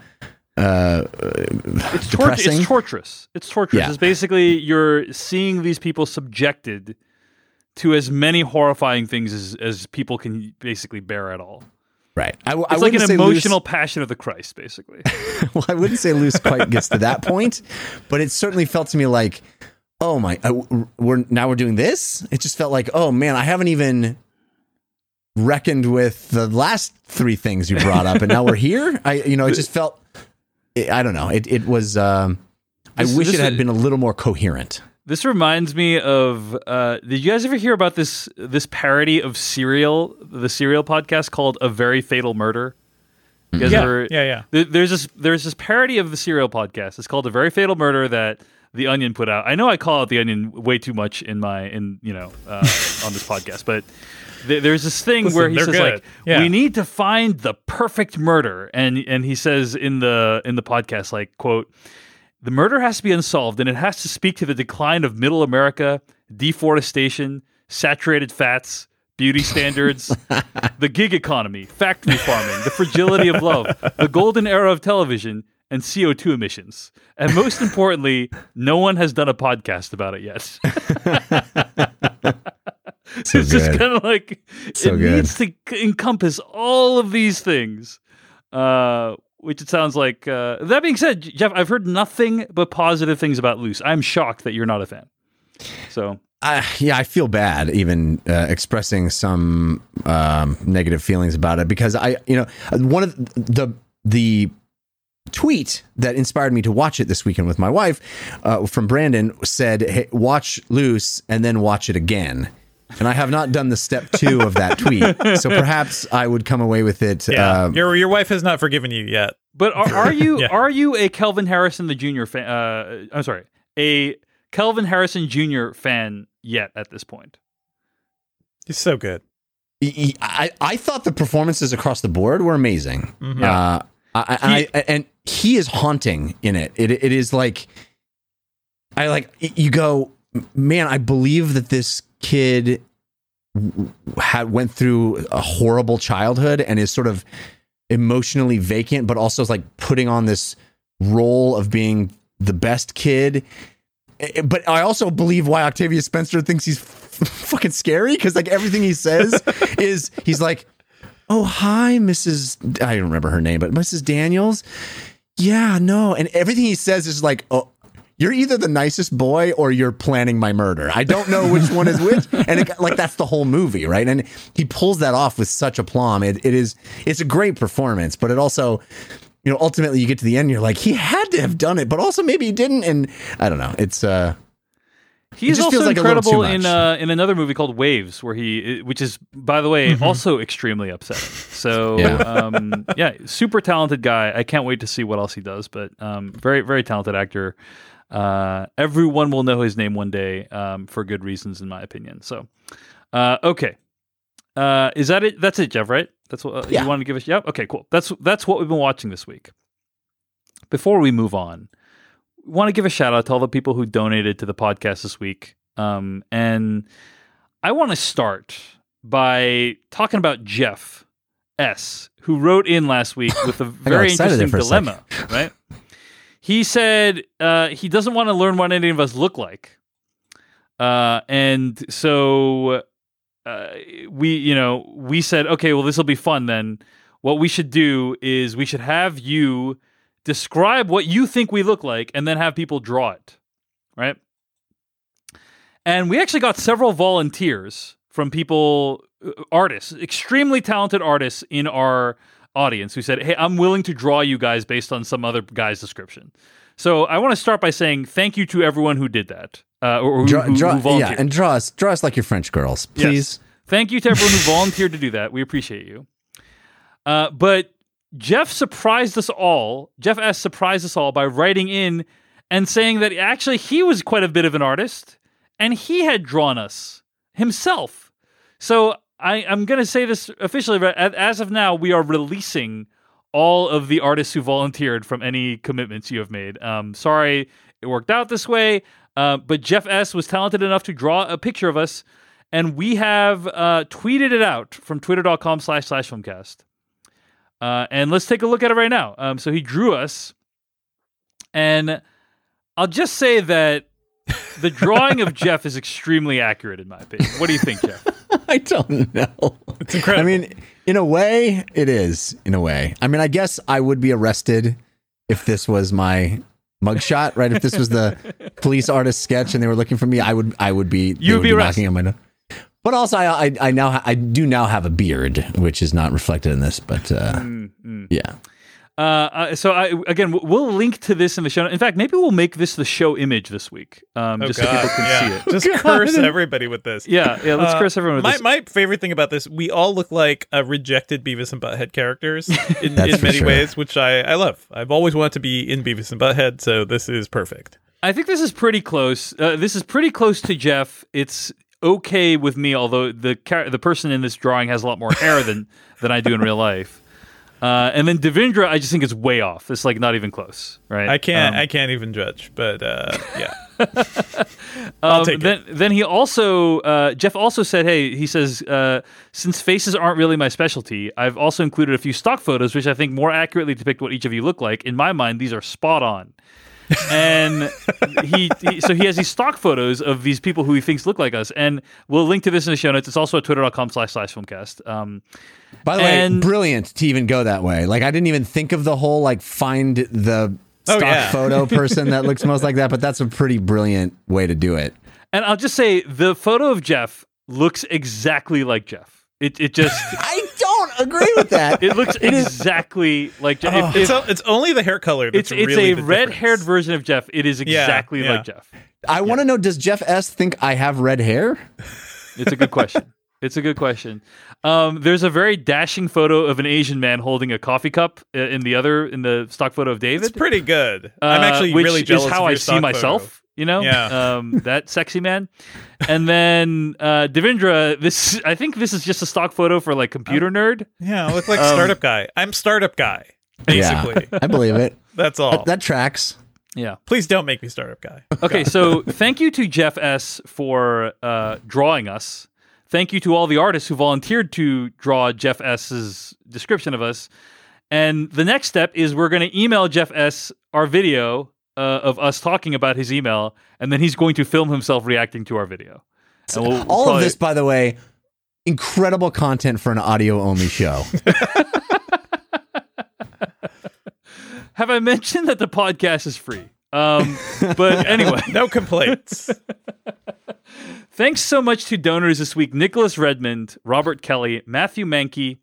uh It's, tor- it's torturous. It's torturous. Yeah. It's basically you're seeing these people subjected to as many horrifying things as, as people can basically bear at all. right. I, w- I It's like an emotional passion of the Christ, basically. well, I wouldn't say Luce quite gets to that point, but it certainly felt to me like, oh my, uh, we're now we're doing this. It just felt like, oh man, I haven't even reckoned with the last three things you brought up, and now we're here. I, you know, it just felt, I don't know. It it was. Um, I This- wish this it had is- been a little more coherent. This reminds me of. Uh, did you guys ever hear about this this parody of Serial, the Serial podcast called "A Very Fatal Murder"? Yeah, ever- yeah, yeah. There- There's this there's this parody of the Serial podcast. It's called "A Very Fatal Murder" that the Onion put out. I know I call out the Onion way too much in my in you know uh, on this podcast, but th- there's this thing Listen, where he says good. like Yeah. we need to find the perfect murder, and and he says in the in the podcast like quote. The murder has to be unsolved, and it has to speak to the decline of middle America, deforestation, saturated fats, beauty standards, the gig economy, factory farming, the fragility of love, the golden era of television, and CO2 emissions. And most importantly, no one has done a podcast about it yet. So it's just kind of like So it good. needs to c- encompass all of these things. Uh, which it sounds like. Uh, that being said, Jeff, I've heard nothing but positive things about Luce. I'm shocked that you're not a fan. So Uh, yeah, I feel bad even uh, expressing some um, negative feelings about it because I, you know, one of the the tweet that inspired me to watch it this weekend with my wife uh, from Brandon said, hey, "Watch Luce and then watch it again." And I have not done the step two of that tweet, so perhaps I would come away with it. Yeah, um, your your wife has not forgiven you yet. But are, are you Yeah. are you a Kelvin Harrison the Junior fan? Uh, I'm sorry, a Kelvin Harrison Jr. fan yet at this point? He's so good. he- I, I thought the performances across the board were amazing. Mhm. Uh, I, I, I, and he is haunting in it. It, it is like I like you go, man. I believe that this kid had went through a horrible childhood and is sort of emotionally vacant, but also is like putting on this role of being the best kid. Eh, But I also believe why Octavia Spencer thinks he's f- fucking scary because like everything he says is he's like, "Oh hi, Mrs. I don't remember her name, but Mrs. Daniels." Yeah, no, and everything he says is like, "Oh." You're either the nicest boy or you're planning my murder. I don't know which one is which, and it, like that's the whole movie, right? And he pulls that off with such aplomb. It, it is, it's a great performance, but it also, you know, ultimately you get to the end, you're like, he had to have done it, but also maybe he didn't. And I don't know. It's uh, He's also like incredible in uh, in another movie called Waves, where he, which is by the way also extremely upsetting. So Yeah. um, yeah, super talented guy. I can't wait to see what else he does. But um, very very talented actor. Uh, everyone will know his name one day um, for good reasons, in my opinion. So uh, okay, uh, is that it? That's it, Jeff. Right? That's what uh, Yeah. you want to give us. Yep. Okay, cool. That's that's what we've been watching this week. Before we move on, we want to give a shout out to all the people who donated to the podcast this week. Um, and I want to start by talking about Jeff S, who wrote in last week with a very interesting dilemma, right? He said uh, he doesn't want to learn what any of us look like. Uh, and so uh, we, you know, we said, okay, well, this will be fun then. What we should do is we should have you describe what you think we look like and then have people draw it, right? And we actually got several volunteers from people, uh, artists, extremely talented artists in our audience who said, Hey, I'm willing to draw you guys based on some other guy's description. So I want to start by saying thank you to everyone who did that, uh, or who, draw, who, draw, who yeah, and draw us, draw us like your French girls, Yes. please. Thank you to everyone who volunteered to do that. We appreciate you. Uh, but Jeff surprised us all. Jeff S surprised us all by writing in and saying that actually he was quite a bit of an artist and he had drawn us himself. So I, I'm going to say this officially. but As of now, we are releasing all of the artists who volunteered from any commitments you have made. Um, sorry it worked out this way, uh, but Jeff S was talented enough to draw a picture of us, and we have uh, tweeted it out from twitter.com slash slash filmcast. Uh, and let's take a look at it right now. Um, so he drew us, and I'll just say that the drawing of Jeff is extremely accurate, in my opinion. What do you think, Jeff? I don't know. It's incredible. I mean, in a way, it is. In a way, I mean, I guess I would be arrested if this was my mugshot, right? If this was the police artist sketch and they were looking for me, I would, I would be. You would would be knocking on my door. But also, I, I, I now, ha- I do now have a beard, which is not reflected in this. But uh, Mm, yeah, Uh, uh, so I, again, we'll link to this in the show. In fact, maybe we'll make this the show image this week, um, Oh, just God. so people can yeah. see it. Just curse everybody with this. Yeah, yeah. Let's Uh, curse everyone with my, this. my favorite thing about this, we all look like uh, rejected Beavis and Butthead characters in, in many sure. ways, which I, I love. I've always wanted to be in Beavis and Butthead, so this is perfect. I think this is pretty close. Uh, this is pretty close to Jeff. It's okay with me, although the char- the person in this drawing has a lot more hair than than I do in real life. Uh, and then Devindra, I just think it's way off. It's like not even close, right? I can't Um, I can't even judge, but uh, yeah. Um, take it. then, then he also uh, Jeff also said, "Hey, he says uh, since faces aren't really my specialty, I've also included a few stock photos, which I think more accurately depict what each of you look like. In my mind, these are spot on." And he, he so he has these stock photos of these people who he thinks look like us, and we'll link to this in the show notes. It's also at twitter.com slash slash filmcast. Um, By the And- way, brilliant to even go that way. Like I didn't even think of the whole like find the Oh, stock yeah. photo person that looks most like that, but that's a pretty brilliant way to do it. and I'll just say the photo of Jeff looks exactly like Jeff. It it just I don't agree with that. it looks exactly like Jeff. If- it's, if- o- it's only the hair color it's that's it's really a the red haired version of Jeff. It is exactly yeah. like Jeff. I want to know does Jeff S think I have red hair? It's a good question. It's a good question. Um, there's a very dashing photo of an Asian man holding a coffee cup uh, in the other in the stock photo of David. It's pretty good. I'm uh, actually which really jealous is how of I your see stock myself. Photo. You know, Yeah. um, that sexy man. And then uh, Devindra, this I think this is just a stock photo for like computer nerd. Yeah, I look like Um, startup guy. I'm startup guy. Basically, Yeah, I believe it. that's all. That, that tracks. Yeah. Please don't make me startup guy. Okay, so thank you to Jeff S for uh, drawing us. Thank you to all the artists who volunteered to draw Jeff S's description of us. And the next step is we're going to email Jeff S our video uh, of us talking about his email, and then he's going to film himself reacting to our video. And we'll- we'll All probably- of this, by the way, incredible content for an audio only show. Have I mentioned that the podcast is free? Um, but anyway, No complaints. Thanks so much to donors this week Nicholas Redmond, Robert Kelly, Matthew Mankey,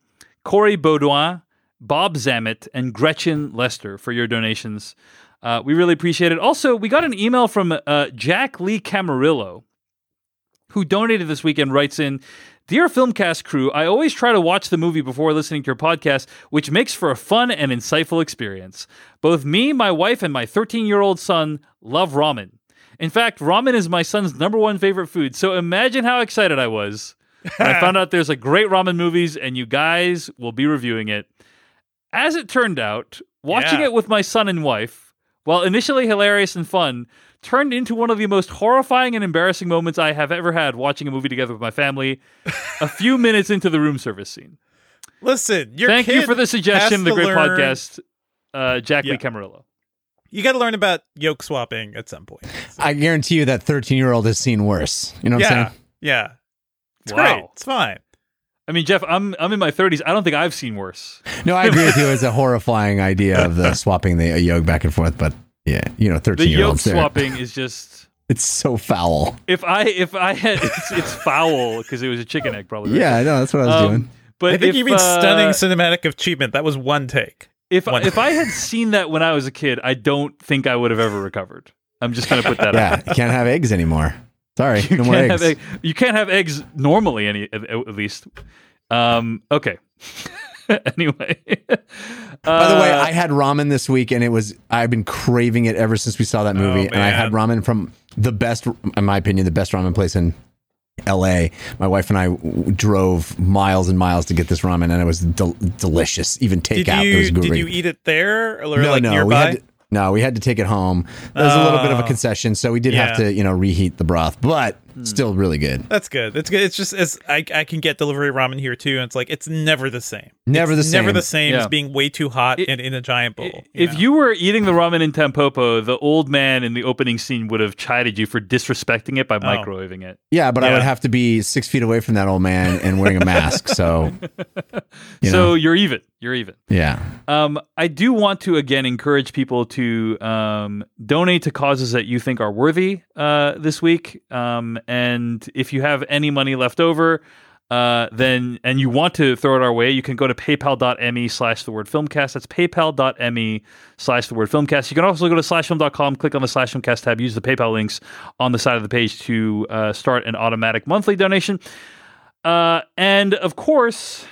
Corey Baudouin, Bob Zammit, and Gretchen Lester for your donations. Uh, we really appreciate it. Also, we got an email from uh, Jack Lee Camarillo, who donated this weekend, writes in Dear Filmcast crew, I always try to watch the movie before listening to your podcast, which makes for a fun and insightful experience. Both me, my wife, and my 13 year old son love ramen. In fact, ramen is my son's number one favorite food. So imagine how excited I was when I found out there's a great ramen movies and you guys will be reviewing it. As it turned out, watching Yeah. it with my son and wife, while initially hilarious and fun, turned into one of the most horrifying and embarrassing moments I have ever had watching a movie together with my family. a few minutes into the room service scene. Listen, your Thank you for the suggestion, the great learn- podcast, uh, Jack Yeah. Lee Camarillo. You got to learn about yolk swapping at some point. I guarantee you that 13 year old has seen worse. You know what I'm saying? yeah. It's Wow. great. It's fine. I mean, Jeff, I'm I'm in my 30s. I don't think I've seen worse. No, I agree with you. It's a horrifying idea of the swapping the yolk back and forth, but yeah, you know, The 13 year yolk olds there. swapping is just It's so foul. if I if I had it's, it's foul because it was a chicken egg probably. right? Yeah, I know. That's what I was Um, doing. But I think if, you mean uh, stunning cinematic achievement. That was one take. If One- if I had seen that when I was a kid, I don't think I would have ever recovered. I'm just gonna put that Yeah, out. you can't have eggs anymore. Sorry, You no more can't eggs. have egg, you can't have eggs normally any at, at least. Um, okay. anyway. By the way, Uh, I had ramen this week, and it was I've been craving it ever since we saw that movie. and I had ramen from the best, in my opinion, the best ramen place in L.A. My wife and I w- drove miles and miles to get this ramen, and it was del- delicious. Even Did takeout, it was you did you eat it there or no, like no, we nearby? No, we had to take it home. There was a little bit of a Oh. concession, so we did have to, you know, reheat the broth, but. Still really good. That's good. That's good. It's just as I, I can get delivery ramen here too, and it's like it's never the same. Never It's the Never same. the same Yeah. as being way too hot It- and in a giant bowl. if know? you were eating the ramen in Tampopo, the old man in the opening scene would have chided you for disrespecting it by microwaving it. Yeah, but I would have to be six feet away from that old man and wearing a mask. So, you so know, you're even. You're even. yeah. Um, I do want to again encourage people to um, donate to causes that you think are worthy uh, this week. Um, and if you have any money left over, uh, then and you want to throw it our way, you can go to paypal.me slash the word filmcast. That's paypal.me slash the word filmcast. You can also go to slashfilm.com, click on the slash filmcast tab, use the PayPal links on the side of the page to uh, start an automatic monthly donation. Uh, and of course,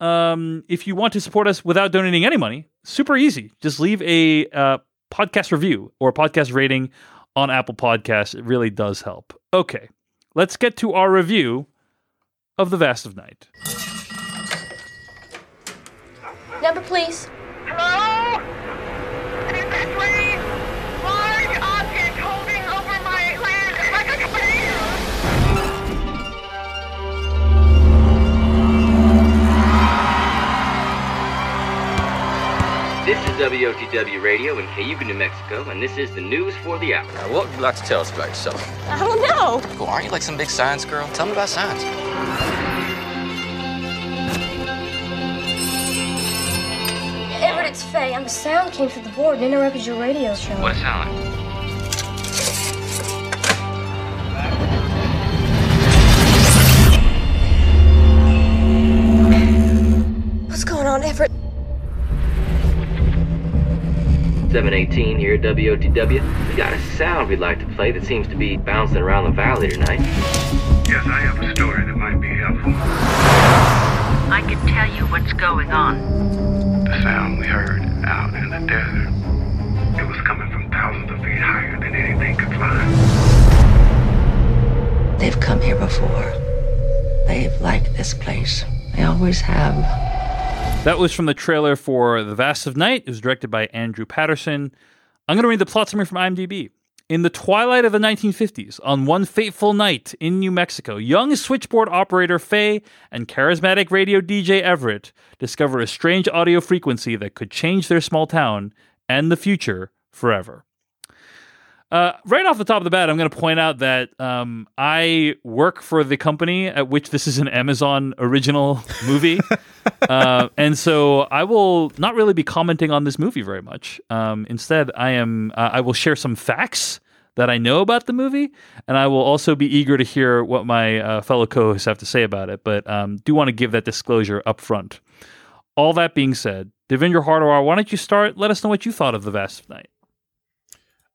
um, if you want to support us without donating any money, super easy. Just leave a uh, podcast review or a podcast rating on Apple Podcasts. It really does help. Okay, let's get to our review of The Vast of Night. Number, please. Hello? This is WOTW Radio in Cayuga, New Mexico, and this is the news for the hour. Now, what would you like to tell us about yourself? I don't know. Cool, aren't you like some big science girl? Tell me about science. Everett, it's Faye. And the sound came through the board and interrupted your radio show. What a sound. What's going on, Everett? 718 here at WOTW. We got a sound we'd like to play that seems to be bouncing around the valley tonight. Yes, I have a story that might be helpful. I can tell you what's going on. The sound we heard out in the desert, it was coming from thousands of feet higher than anything could fly. They've come here before. They've liked this place. They always have. That was from the trailer for The Vast of Night. It was directed by Andrew Patterson. I'm going to read the plot summary from IMDb. In the twilight of the 1950s, on one fateful night in New Mexico, young switchboard operator Faye and charismatic radio DJ Everett discover a strange audio frequency that could change their small town and the future forever. Uh, right off the top of the bat, I'm going to point out that um, I work for the company at which this is an Amazon original movie. uh, and so I will not really be commenting on this movie very much. Um, instead, I am uh, I will share some facts that I know about the movie, and I will also be eager to hear what my uh, fellow co-hosts have to say about it. But um, do want to give that disclosure up front. All that being said, Devindra Hardawar, why don't you start? Let us know what you thought of The Vast Night.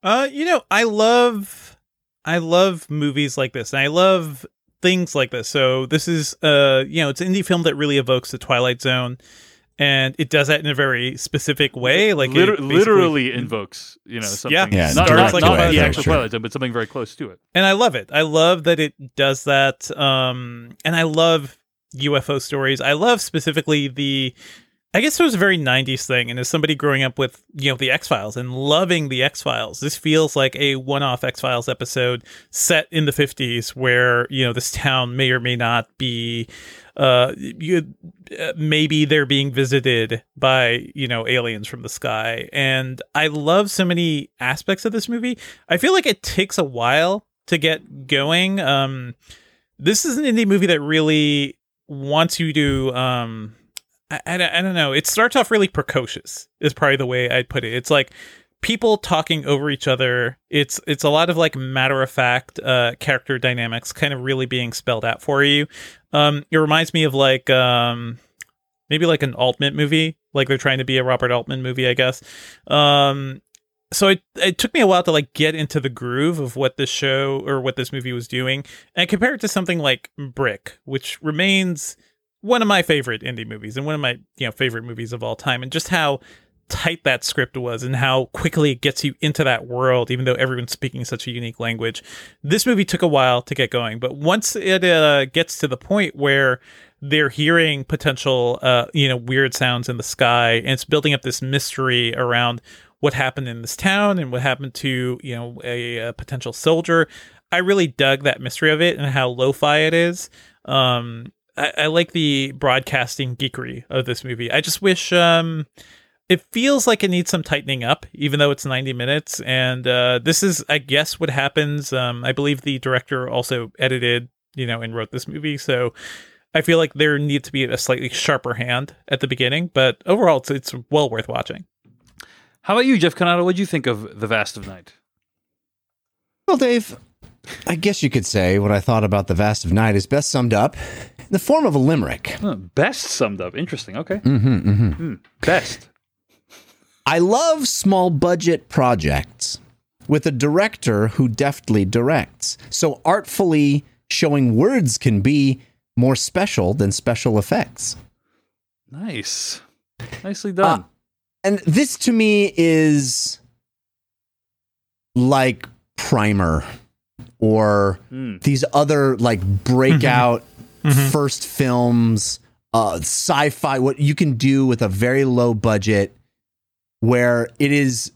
Uh, you know, I love I love movies like this. And I love things like this. So this is uh, you know, it's an indie film that really evokes the Twilight Zone and it does that in a very specific way. Like Liter- it literally invokes, you know, something. Yeah. Yeah, not, not, like not a the actual Zone. Twilight Zone, but something very close to it. and I love it. I love that it does that. Um, and I love UFO stories. I love specifically the. I guess it was a very '90s thing, and as somebody growing up with you know the X Files and loving the X Files, this feels like a one-off X Files episode set in the '50s, where you know this town may or may not be. Uh, you, uh, maybe they're being visited by you know aliens from the sky, and I love so many aspects of this movie. I feel like it takes a while to get going. Um, this is an indie movie that really wants you to. Um, I, I, I don't know. It starts off really precocious. Is probably the way I'd put it. It's like people talking over each other. It's it's a lot of like matter of fact uh, character dynamics, kind of really being spelled out for you. Um, it reminds me of like um, maybe like an Altman movie, like they're trying to be a Robert Altman movie, I guess. Um, so it it took me a while to like get into the groove of what this show or what this movie was doing, and compare it to something like Brick, which remains one of my favorite indie movies and one of my you know favorite movies of all time, and just how tight that script was and how quickly it gets you into that world, even though everyone's speaking such a unique language. This movie took a while to get going, but once it uh, gets to the point where they're hearing potential, uh, you know, weird sounds in the sky, and it's building up this mystery around what happened in this town and what happened to, you know, a, a potential soldier. I really dug that mystery of it and how lo-fi it is. Um, I, I like the broadcasting geekery of this movie. I just wish um, it feels like it needs some tightening up, even though it's 90 minutes. And uh, this is, I guess, what happens. Um, I believe the director also edited, you know, and wrote this movie. So I feel like there needs to be a slightly sharper hand at the beginning. But overall, it's, it's well worth watching. How about you, Jeff Cannata? What do you think of The Vast of Night? Well, Dave, I guess you could say what I thought about the Vast of Night is best summed up in the form of a limerick. Best summed up. Interesting. Okay. Mm-hmm, mm-hmm. Hmm, Best. I love small budget projects with a director who deftly directs. So artfully showing words can be more special than special effects. Nice. Nicely done. And this to me is like Primer or Hmm. these other like breakout first films, uh, sci fi, what you can do with a very low budget where it is,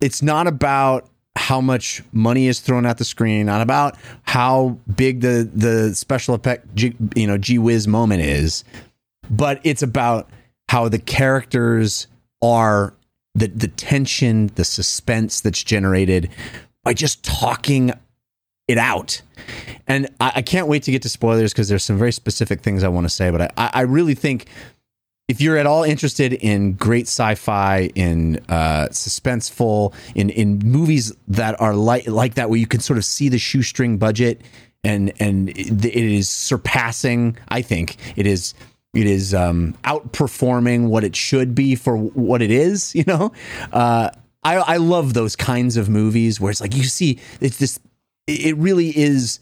it's not about how much money is thrown at the screen, not about how big the, the special effect, G, you know, gee whiz moment is, but it's about how the characters are the the tension, the suspense that's generated by just talking it out. And I, I can't wait to get to spoilers because there's some very specific things I want to say. But I, I really think if you're at all interested in great sci-fi, in uh, suspenseful, in in movies that are like like that, where you can sort of see the shoestring budget, and and it, it is surpassing. I think it is it is um, outperforming what it should be for what it is. You know, uh, I I love those kinds of movies where it's like you see it's this. It really is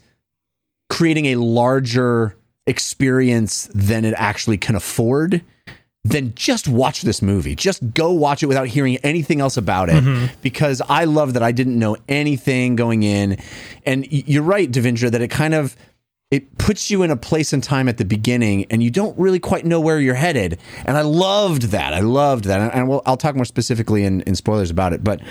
creating a larger experience than it actually can afford then just watch this movie. Just go watch it without hearing anything else about it mm-hmm. because I love that I didn't know anything going in. And you're right, Devindra, that it kind of it puts you in a place and time at the beginning and you don't really quite know where you're headed. And I loved that. I loved that. And we'll, I'll talk more specifically in, in spoilers about it. But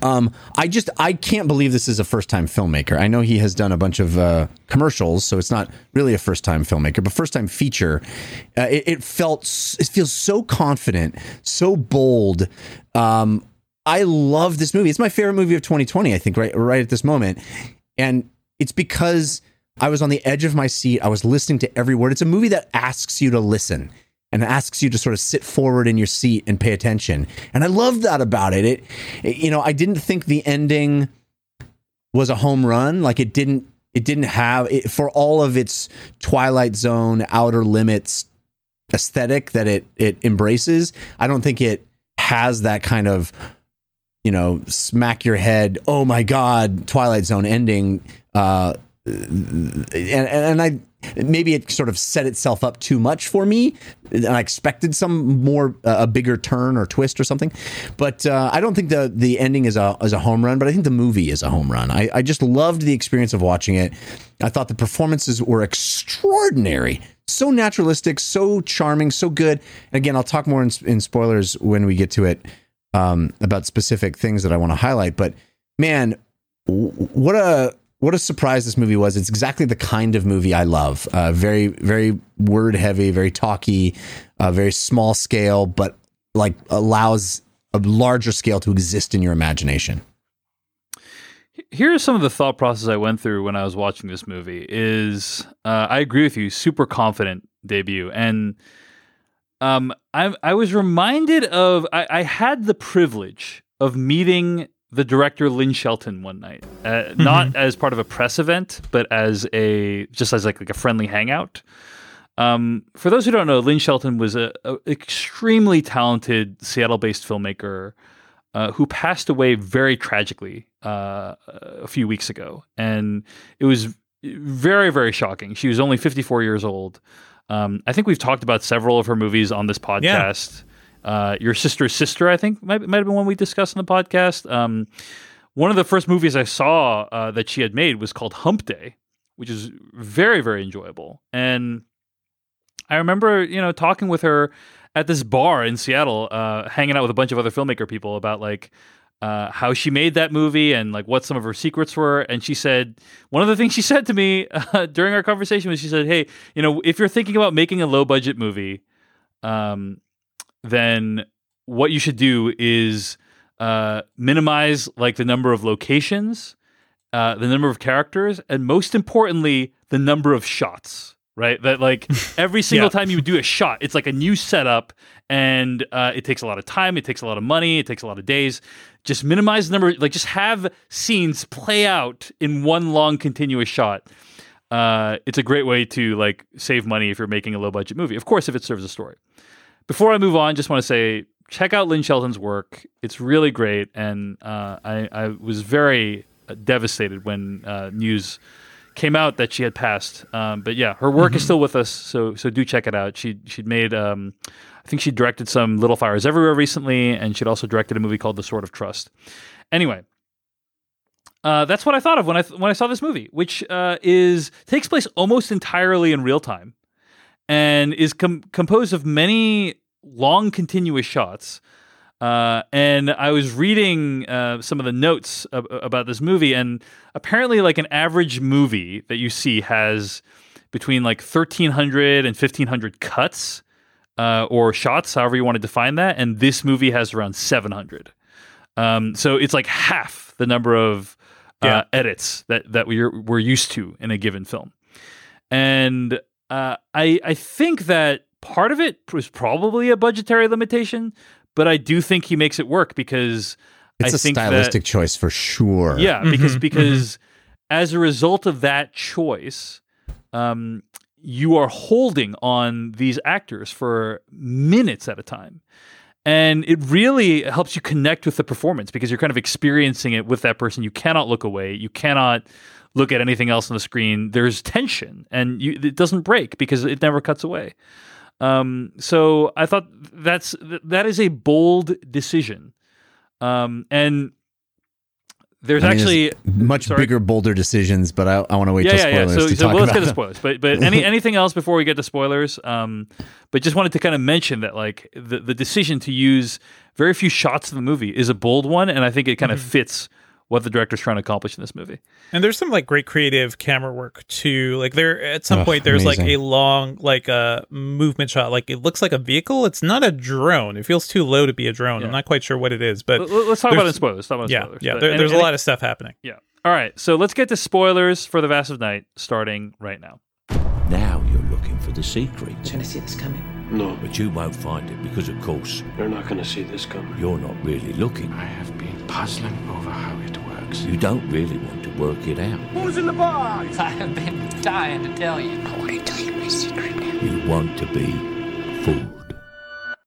Um, I just I can't believe this is a first time filmmaker. I know he has done a bunch of uh, commercials, so it's not really a first time filmmaker, but first time feature. Uh, it, it felt it feels so confident, so bold. Um, I love this movie. It's my favorite movie of 2020. I think right right at this moment, and it's because I was on the edge of my seat. I was listening to every word. It's a movie that asks you to listen and asks you to sort of sit forward in your seat and pay attention. And I love that about it. It, it- you know, I didn't think the ending was a home run. Like it didn't, it didn't have it, for all of its Twilight Zone, Outer Limits aesthetic that it it embraces. I don't think it has that kind of you know smack your head. Oh my God, Twilight Zone ending. Uh, and and I maybe it sort of set itself up too much for me, and I expected some more uh, a bigger turn or twist or something. But uh, I don't think the the ending is a is a home run. But I think the movie is a home run. I, I just loved the experience of watching it. I thought the performances were extraordinary. So naturalistic, so charming, so good. And again, I'll talk more in, in spoilers when we get to it um, about specific things that I want to highlight. But man, what a what a surprise this movie was. It's exactly the kind of movie I love. Uh, very very word heavy, very talky, uh, very small scale, but like allows a larger scale to exist in your imagination. Here are some of the thought process I went through when I was watching this movie. Is uh, I agree with you, super confident debut, and um, I I was reminded of I, I had the privilege of meeting the director Lynn Shelton one night, uh, not as part of a press event, but as a just as like, like a friendly hangout. Um, for those who don't know, Lynn Shelton was a, a extremely talented Seattle-based filmmaker uh, who passed away very tragically uh, a few weeks ago, and it was very very shocking. She was only 54 years old. Um, I think we've talked about several of her movies on this podcast. Uh, Your Sister's Sister, I think, might, might have been one we discussed in the podcast. Um, one of the first movies I saw uh, that she had made was called Hump Day, which is very, very enjoyable. And I remember, you know, talking with her at this bar in Seattle, uh, hanging out with a bunch of other filmmaker people about like uh, how she made that movie and like what some of her secrets were. And she said one of the things she said to me uh, during our conversation was she said, "Hey, you know, if you're thinking about making a low budget movie, um, then what you should do is uh, minimize like the number of locations, uh, the number of characters, and most importantly, the number of shots. Right, that like every single Yeah. time you do a shot, it's like a new setup, and uh, it takes a lot of time, it takes a lot of money, it takes a lot of days. Just minimize the number, like just have scenes play out in one long continuous shot. Uh, it's a great way to like save money if you're making a low budget movie. Of course, if it serves a story. Before I move on, just want to say check out Lynn Shelton's work. It's really great, and uh, I, I was very uh, devastated when uh, news came out that she had passed. Um, but yeah, her work is still with us, so so do check it out. She she'd made um, I think she directed some Little Fires Everywhere recently, and she'd also directed a movie called The Sword of Trust. Anyway. Uh, that's what I thought of when I th- when I saw this movie, which uh, is takes place almost entirely in real time, and is com- composed of many long continuous shots. Uh, and I was reading uh, some of the notes ab- about this movie, and apparently, like an average movie that you see has between like 1,300 and 1,500 cuts uh, or shots, however you want to define that. And this movie has around 700. Um, so it's like half the number of uh, Yeah. edits that that we're we're used to in a given film. And uh, I I think that part of it was probably a budgetary limitation, but I do think he makes it work because It's I a think that- It's a stylistic choice for sure. yeah, because Mhm, because as a result of that choice, um, you are holding on these actors for minutes at a time. And it really helps you connect with the performance because you're kind of experiencing it with that person. You cannot look away. You cannot look at anything else on the screen. There's tension, and you, it doesn't break because it never cuts away. Um, so I thought that's that is a bold decision, um, and There's I mean, actually much sorry? bigger, bolder decisions, but I, I want to wait yeah, till yeah, yeah. So, to so well, let's get to spoilers. But but any anything else before we get to spoilers? Um, but just wanted to kind of mention that like the the decision to use very few shots of the movie is a bold one, and I think it kind of fits what the director's trying to accomplish in this movie. And there's some like great creative camera work too. Like there at some Ugh, point there's like a long like a uh, movement shot. Like it looks like a vehicle. It's not a drone. It feels too low to be a drone. Yeah. I'm not quite sure what it is, but Let- Let's talk about it in there's- spoilers. Talk about yeah, spoilers. yeah. But There, any- there's a lot of stuff happening. Yeah. All right. So let's get to spoilers for the Vast of Night starting right now. Now you're looking for the secret. You're gonna see this coming. No, But you won't find it because, of course, you're not gonna see this coming. you're not really looking. I have been puzzling over how it works. You don't really want to work it out. Who's in the box? I have been dying to tell you. I want to tell you my secret now. You want to be fooled.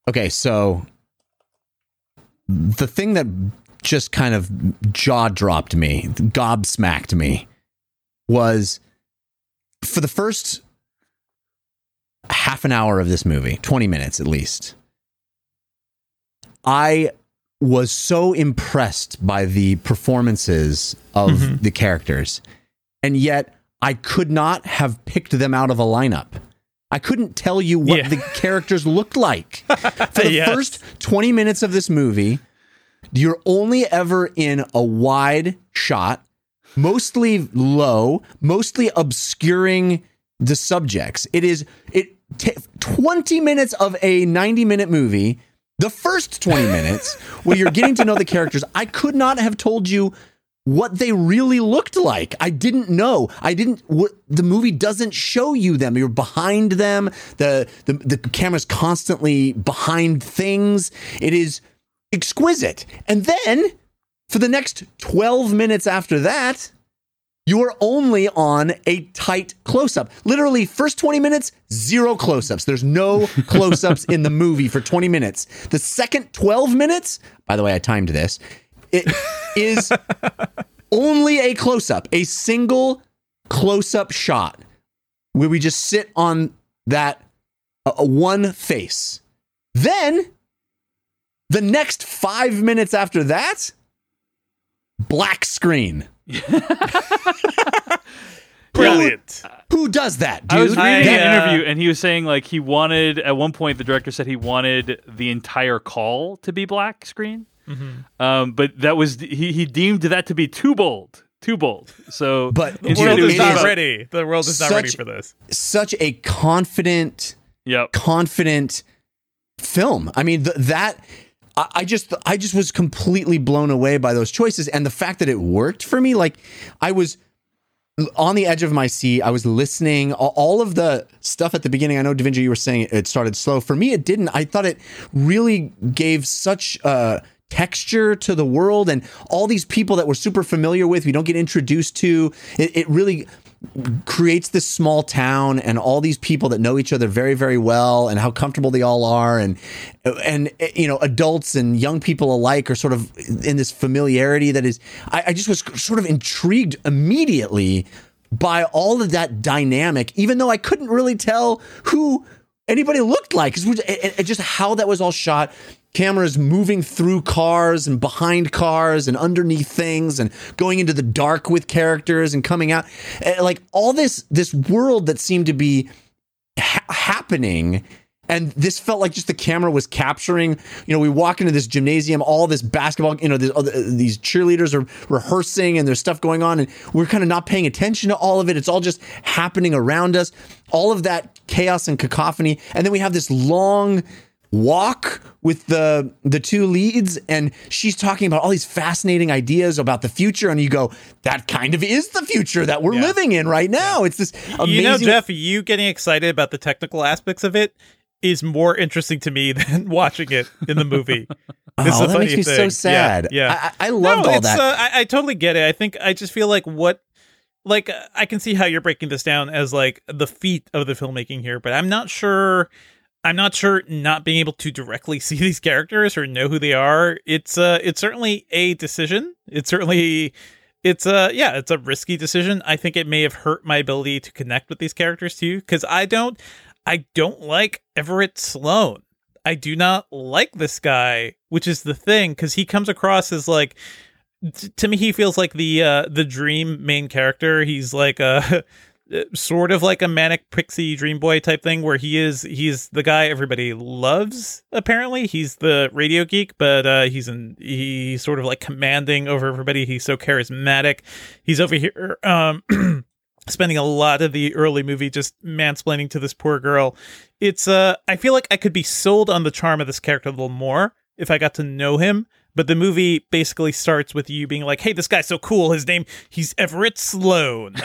Okay, so the thing that just kind of jaw dropped me, gobsmacked me, was for the first half an hour of this movie, 20 minutes at least, I was so impressed by the performances of mm-hmm. the characters. And yet I could not have picked them out of a lineup. I couldn't tell you what Yeah. the characters looked like. For the Yes. first 20 minutes of this movie, you're only ever in a wide shot, mostly low, mostly obscuring the subjects. It is it t- 20 minutes of a 90 minute movie. The first 20 minutes where you're getting to know the characters, I could not have told you what they really looked like. I didn't know. I didn't. What the movie doesn't show you them. You're behind them. The the the camera's constantly behind things. It is exquisite. And then for the next 12 minutes after that, you're only on a tight close up. Literally, first 20 minutes, zero close ups. There's no close ups in the movie for 20 minutes. The second 12 minutes, by the way, I timed this, it is only a close up, a single close up shot where we just sit on that uh, uh, one face. Then, the next five minutes after that, black screen. Brilliant. Who does that, dude? I was reading I, an uh, interview, and he was saying like he wanted at one point the director said he wanted the entire call to be black screen, Mm-hmm. um, but that was he he deemed that to be too bold, too bold. So, But The world is not about- ready. The world is not ready for this. Such a confident, Yep. confident film. I mean, th- that I, just, I just was completely blown away by those choices and the fact that it worked for me. Like, I was on the edge of my seat. I was listening. All- of the stuff at the beginning. I know, Devindra, you were saying it started slow. For me, it didn't. I thought it really gave such uh, texture to the world and all these people that we're super familiar with. We don't get introduced to. It, it really creates this small town and all these people that know each other very very well and how comfortable they all are. And and you know adults and young people alike are sort of in this familiarity that is I, I just was sort of intrigued immediately by all of that dynamic even though I couldn't really tell who anybody looked like because just how that was all shot. Cameras moving through cars and behind cars and underneath things and going into the dark with characters and coming out. Eh, like all this this world that seemed to be ha- happening and this felt like just the camera was capturing you know we walk into this gymnasium all this basketball you know this, other- these cheerleaders are rehearsing and there's stuff going on and we're kind of not paying attention to all of it. It's all just happening around us. All of that chaos and cacophony. And then we have this long walk with the the two leads and she's talking about all these fascinating ideas about the future. And you go that kind of is the future that we're Yeah. living in right now. It's this amazing You know, Jeff, you getting excited about the technical aspects of it is more interesting to me than watching it in the movie. This is Oh, that makes me so sad. Yeah, yeah. I- I- loved all that. Uh, I, I totally get it. I think I just feel like what, like uh, I can see how you're breaking this down as like the feat of the filmmaking here, but I'm not sure. I'm not sure not being able to directly see these characters or know who they are. It's uh, it's certainly a decision. It's certainly it's a yeah, it's a risky decision. I think it may have hurt my ability to connect with these characters too because I don't I don't like Everett Sloan. I do not like this guy, which is the thing because he comes across as like t- to me he feels like the uh the dream main character. He's like a sort of like a manic pixie dream boy type thing where he is he's the guy everybody loves apparently. He's the radio geek but uh he's in he's sort of like commanding over everybody. He's so charismatic. He's over here um spending a lot of the early movie just mansplaining to this poor girl it's uh i feel like i could be sold on the charm of this character a little more if i got to know him but the movie basically starts with you being like, "Hey, this guy's so cool. His name he's Everett Sloan,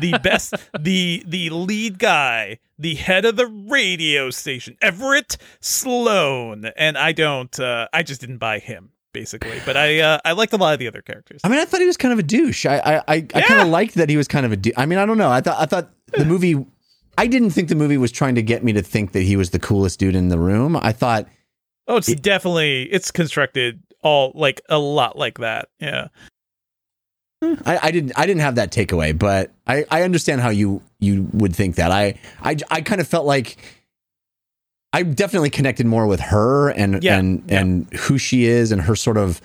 the best, the the lead guy, the head of the radio station, Everett Sloan." And I don't, uh, I just didn't buy him basically. But I uh, I liked a lot of the other characters. I mean, I thought he was kind of a douche. I I I, I kind of liked that he was kind of a. I mean, I don't know. I thought I thought the movie. I didn't think the movie was trying to get me to think that he was the coolest dude in the room. I thought. Oh, it's definitely it's constructed all like a lot like that. Yeah. I, I didn't I didn't have that takeaway, but I, I understand how you you would think that. I I, I kind of felt like I definitely connected more with her and Yeah, and and who she is and her sort of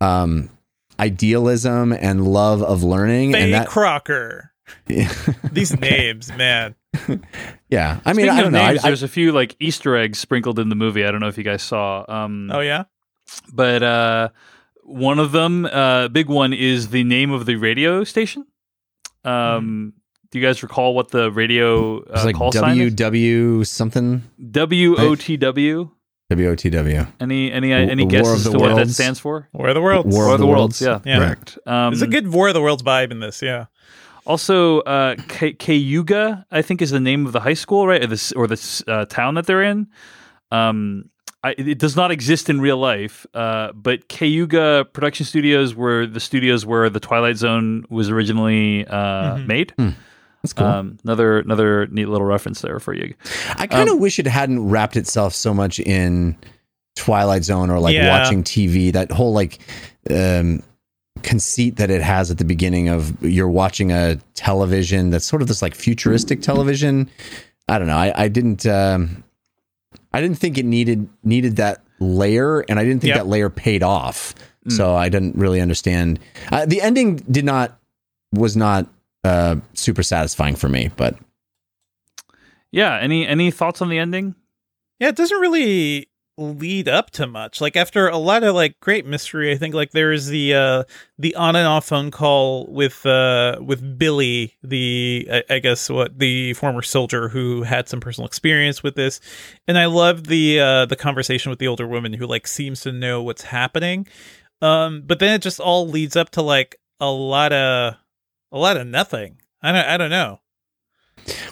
um idealism and love of learning Fay and that Crocker. These names, man. yeah. I mean, Speaking I don't know. I, names, I, there's a few like Easter eggs sprinkled in the movie. I don't know if you guys saw. Um, Oh yeah. but uh, one of them, uh, big one, is the name of the radio station. Um, Do you guys recall what the radio uh, it's like call sign is? WW something W O T W. W O T W. WOTW. Any any uh, War any guesses the to what that stands for? War of the Worlds. War War of of the the Worlds. Worlds. Yeah, Yeah. correct. Um, There's a good War of the Worlds vibe in this. Yeah. Also, uh, K- Cayuga, I think, is the name of the high school, right, or this or the s- uh, town that they're in. Um, I, it does not exist in real life, uh, but Cayuga Production Studios were the studios where the Twilight Zone was originally uh, Mhm. made. That's cool. Um, another another neat little reference there for you. I kind of Um, wish it hadn't wrapped itself so much in Twilight Zone or like Yeah. watching TV. That whole like um, conceit that it has at the beginning of you're watching a television that's sort of this like futuristic television. I don't know. I, I didn't. Um, I didn't think it needed needed that layer, and I didn't think Yep. that layer paid off. Mm. So I didn't really understand. Uh, the ending did not was not uh, super satisfying for me, but Yeah. Any any thoughts on the ending? Yeah, it doesn't really lead up to much. Like after a lot of like great mystery, I think like there's the uh the on and off phone call with uh with Billy, the I, I guess what the former soldier who had some personal experience with this. And I love the uh the conversation with the older woman who like seems to know what's happening. Um but then it just all leads up to like a lot of a lot of nothing. I don't I don't know.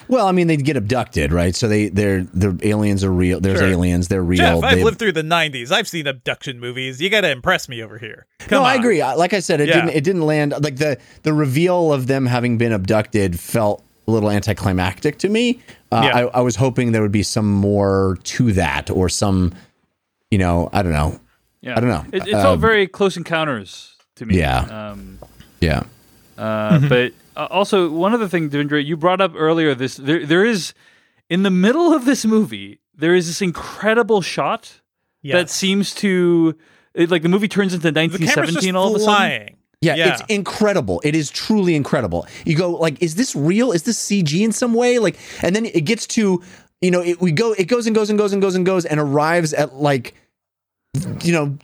Well, I mean, they'd get abducted, right? So they they're the aliens are real. There's Sure. aliens. They're real. Jeff, I've They- lived through the '90s. I've seen abduction movies. You got to impress me over here. Come no, I agree. Like I said, it Yeah. didn't it didn't land like the the reveal of them having been abducted felt a little anticlimactic to me. Uh, Yeah. I, I was hoping there would be some more to that, or some, you know, I don't know. Yeah. I don't know. It, it Uh, felt very close encounters to me. Yeah. Um, Yeah. Uh, But uh, also, one other thing, Devindra, you brought up earlier. This there, there is in the middle of this movie, there is this incredible shot that seems to it, like the movie turns into the camera's just 1917 all of a sudden. flying. Yeah, Yeah. it's incredible. It is truly incredible. You go like, is this real? Is this CG in some way? Like, and then it gets to, you know, it, we go, it goes and goes and goes and goes and goes and arrives at like, you know,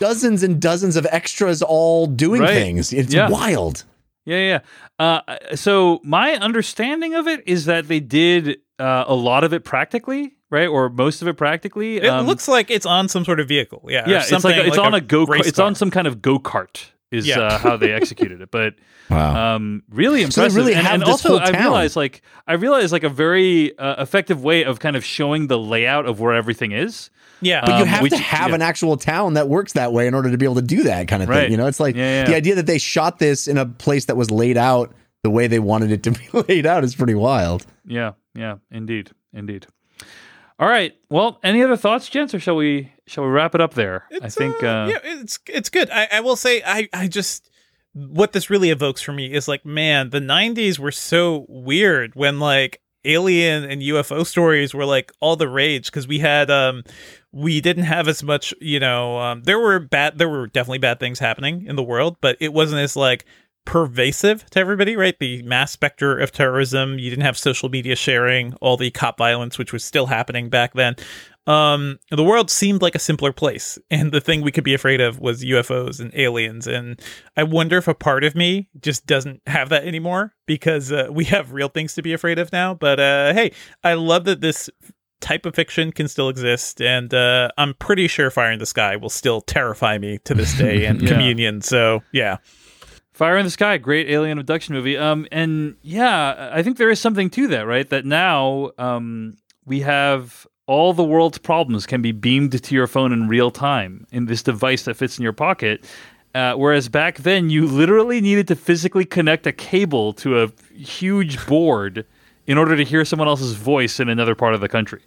dozens and dozens of extras all doing Right. things. It's Yeah. wild. Yeah, yeah. Uh, so my understanding of it is that they did uh, a lot of it practically, right, or most of it practically. It Um, looks like it's on some sort of vehicle. Yeah. or yeah, it's like something it's on a, go. It's on some kind of go kart. Is Yeah. uh, how they executed it, but Wow. um, really So they impressive. really and, have and this also, whole I town. realized like I realized like a very uh, effective way of kind of showing the layout of where everything is. Yeah. But you Um, have which- to have yeah. an actual town that works that way in order to be able to do that kind of thing. You know, it's like Yeah, yeah. the idea that they shot this in a place that was laid out the way they wanted it to be laid out is pretty wild. Yeah, yeah, indeed, indeed. All right. Well, any other thoughts, gents, or shall we shall we wrap it up there? I think. uh, Uh, yeah, it's it's good. I, I will say I I just what this really evokes for me is like man, the '90s were so weird when like alien and UFO stories were like all the rage because we had um we didn't have as much you know um, there were bad there were definitely bad things happening in the world but it wasn't as like pervasive to everybody right? The mass specter of terrorism you didn't have social media sharing all the cop violence which was still happening back then. Um the world seemed like a simpler place. And the thing we could be afraid of was UFOs and aliens. And I wonder if a part of me just doesn't have that anymore because uh, we have real things to be afraid of now. But uh hey I love that this type of fiction can still exist. And uh I'm pretty sure Fire in the Sky will still terrify me to this day and Yeah. Communion. So yeah Fire in the Sky, great alien abduction movie. Um, and yeah, I think there is something to that, right? That now um, we have all the world's problems can be beamed to your phone in real time in this device that fits in your pocket. Uh, whereas back then, you literally needed to physically connect a cable to a huge board in order to hear someone else's voice in another part of the country.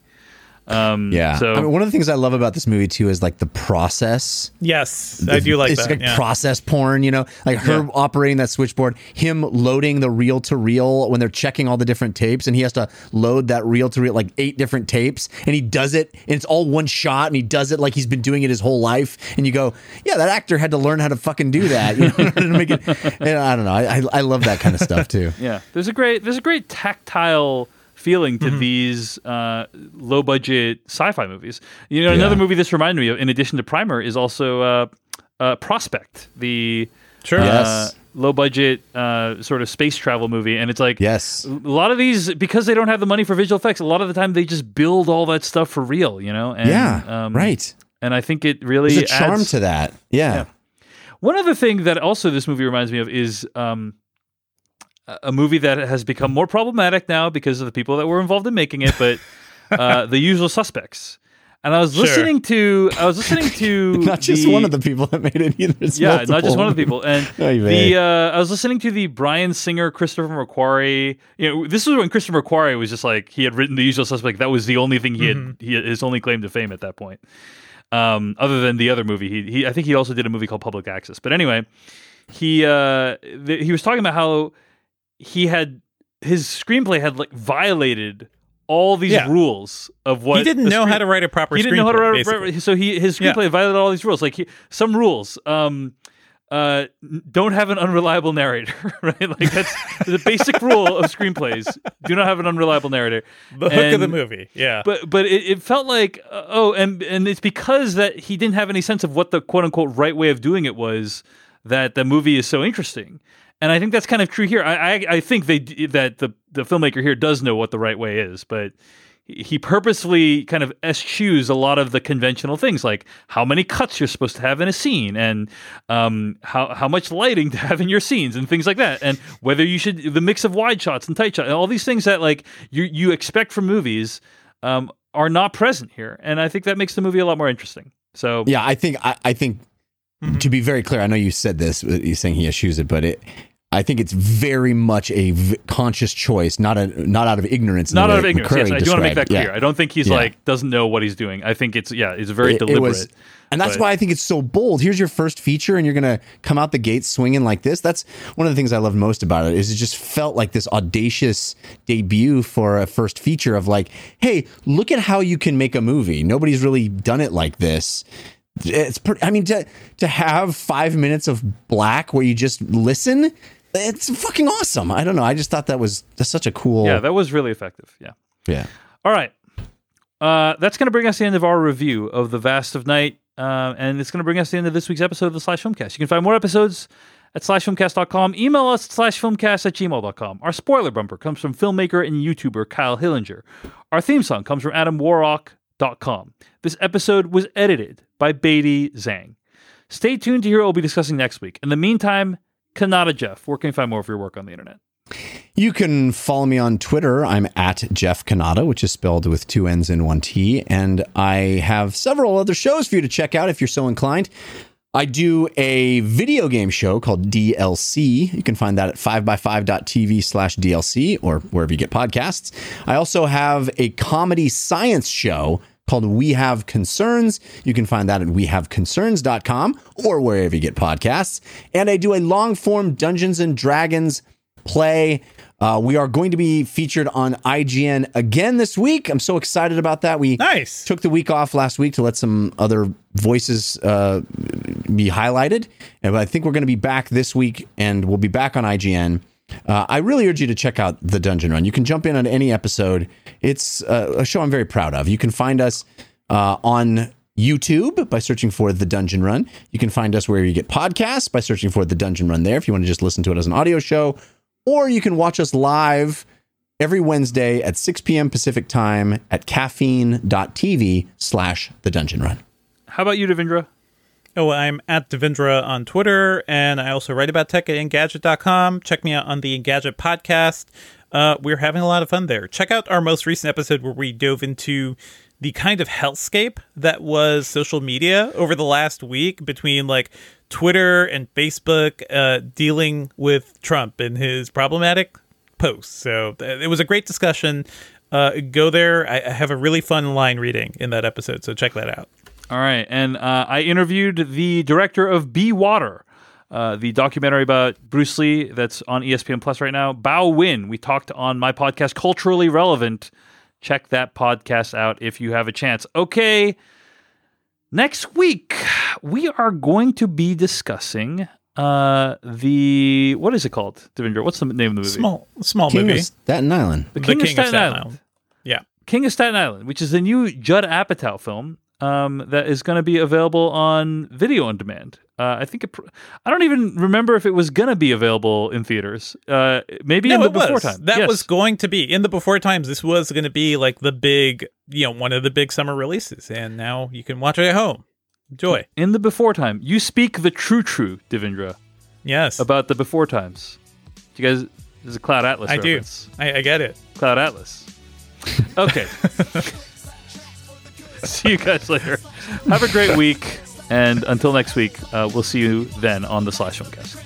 Um, Yeah. So I mean, one of the things I love about this movie too is like the process. yes I do like it's that like yeah. process porn, you know, like her Yeah. operating that switchboard, him loading the reel to reel when they're checking all the different tapes, and he has to load that reel to reel like eight different tapes, and he does it, and it's all one shot, and he does it like he's been doing it his whole life, and you go, yeah, that actor had to learn how to fucking do that, you know, to make it. And I don't know, I, I I love that kind of stuff too. Yeah, there's a great there's a great tactile feeling Mm-hmm. to these uh, low budget sci-fi movies. You know, another Yeah. movie this reminded me of, in addition to Primer, is also uh, uh, Prospect, the Sure. uh, Yes. low budget uh, sort of space travel movie, and it's like Yes. a lot of these because they don't have the money for visual effects. A lot of the time, they just build all that stuff for real. You know, and, Yeah, um, right. And I think it really There's a charm adds- to that. Yeah. one other thing that also this movie reminds me of is um, a movie that has become more problematic now because of the people that were involved in making it, but uh, the usual suspects. And I was Sure. listening to, I was listening to Not just one of the people that made it either. It's yeah, not just one of the people. And Oy the uh, I was listening to the Bryan Singer, Christopher McQuarrie. You know, this was when Christopher McQuarrie was just like he had written The Usual Suspect. That was the only thing he had, he had his only claim to fame at that point. Um, other than the other movie, he, he I think he also did a movie called Public Access. But anyway, he uh, th- he was talking about how he had his screenplay had like violated all these Yeah. rules of what he didn't know how to write a proper he didn't know how to write, basically. so he his Yeah. screenplay violated all these rules like he, some rules um uh don't have an unreliable narrator right like that's the basic rule of screenplays do not have an unreliable narrator the hook of the movie yeah but but it, it felt like uh, oh and and it's because that he didn't have any sense of what the quote unquote right way of doing it was that the movie is so interesting and I think that's kind of true here I I, I think they that the the filmmaker here does know what the right way is but he purposefully kind of eschews a lot of the conventional things like how many cuts you're supposed to have in a scene and um, how how much lighting to have in your scenes and things like that and whether you should the mix of wide shots and tight shots and all these things that like you you expect from movies um, are not present here and I think that makes the movie a lot more interesting. So Yeah, I think I, I think Mm-hmm. to be very clear, I know you said this. uh, You're saying he eschews it, but it. I think it's very much a v- conscious choice, not a not out of ignorance. not out of ignorance. McQuarrie Yes, I do want to make that clear. Yeah. I don't think he's Yeah. like doesn't know what he's doing. I think it's yeah, it's very It- it deliberate. was- and that's but- why I think it's so bold. Here's your first feature, and you're gonna come out the gate swinging like this. That's one of the things I love most about it. Is it just felt like this audacious debut for a first feature of like, hey, look at how you can make a movie. Nobody's really done it like this. It's pretty. I mean, to to have five minutes of black where you just listen, it's fucking awesome. I don't know. I just thought that was such a cool. yeah, that was really effective. Yeah. yeah. All right. Uh, that's going to bring us to the end of our review of The Vast of Night. Uh, and it's going to bring us to the end of this week's episode of the Slash Filmcast. You can find more episodes at slashfilmcast.com. Email us at slashfilmcast at gmail.com. Our spoiler bumper comes from filmmaker and YouTuber Kyle Hillinger. Our theme song comes from adamwarrock.com. This episode was edited by Beatty Zhang. Stay tuned to hear what we'll be discussing next week. In the meantime, Cannata Jeff, where can you find more of your work on the internet? You can follow me on Twitter. I'm at Jeff Cannata, which is spelled with two N's and one T. And I have several other shows for you to check out if you're so inclined. I do a video game show called DLC. You can find that at 5by5.tv slash DLC or wherever you get podcasts. I also have a comedy science show called We Have Concerns. You can find that at wehaveconcerns.com or wherever you get podcasts. And I do a long form Dungeons and Dragons play Uh, we are going to be featured on IGN again this week. I'm so excited about that. We nice. took the week off last week to let some other voices uh, be highlighted. And I think we're going to be back this week, and we'll be back on IGN. Uh, I really urge you to check out the Dungeon Run. You can jump in on any episode. It's uh, a show I'm very proud of. You can find us uh, on YouTube by searching for The Dungeon Run. You can find us where you get podcasts by searching for The Dungeon Run there if you want to just listen to it as an audio show. Or you can watch us live every Wednesday at 6 p.m. Pacific time at caffeine.tv slash The Dungeon Run. How about you, Devindra? Oh, I'm at Devindra on Twitter, and I also write about tech at Engadget.com. Check me out on the Engadget podcast. Uh, we're having a lot of fun there. Check out our most recent episode where we dove into the kind of hellscape that was social media over the last week between like Twitter and Facebook uh, dealing with Trump and his problematic posts. So it was a great discussion. Uh, go there. I, I have a really fun line reading in that episode, so check that out. All right, and uh, I interviewed the director of Be Water, uh, the documentary about Bruce Lee that's on ESPN Plus right now. Bao Nguyen. We talked on my podcast, Culturally Relevant. Check that podcast out if you have a chance. Okay, next week we are going to be discussing uh the what is it called devindra what's the name of the movie Small, small King movie. of Staten Island. the king, of, staten island. Yeah. King of Staten Island, which is the new Judd Apatow film um, that is going to be available on video on demand. Uh, I think it, pr- I don't even remember if it was going to be available in theaters. Uh, maybe no, in the was. before time. That Yes. was going to be in the before times. This was going to be like the big, you know, one of the big summer releases, and now you can watch it at home. Enjoy. in the before time. You speak the true, true, Devindra, Yes, about the before times. Do you guys? This is a Cloud Atlas. I do. I, I get it. Cloud Atlas. Okay. see you guys later. Have a great week, and until next week, uh, we'll see you then on the Slash Filmcast.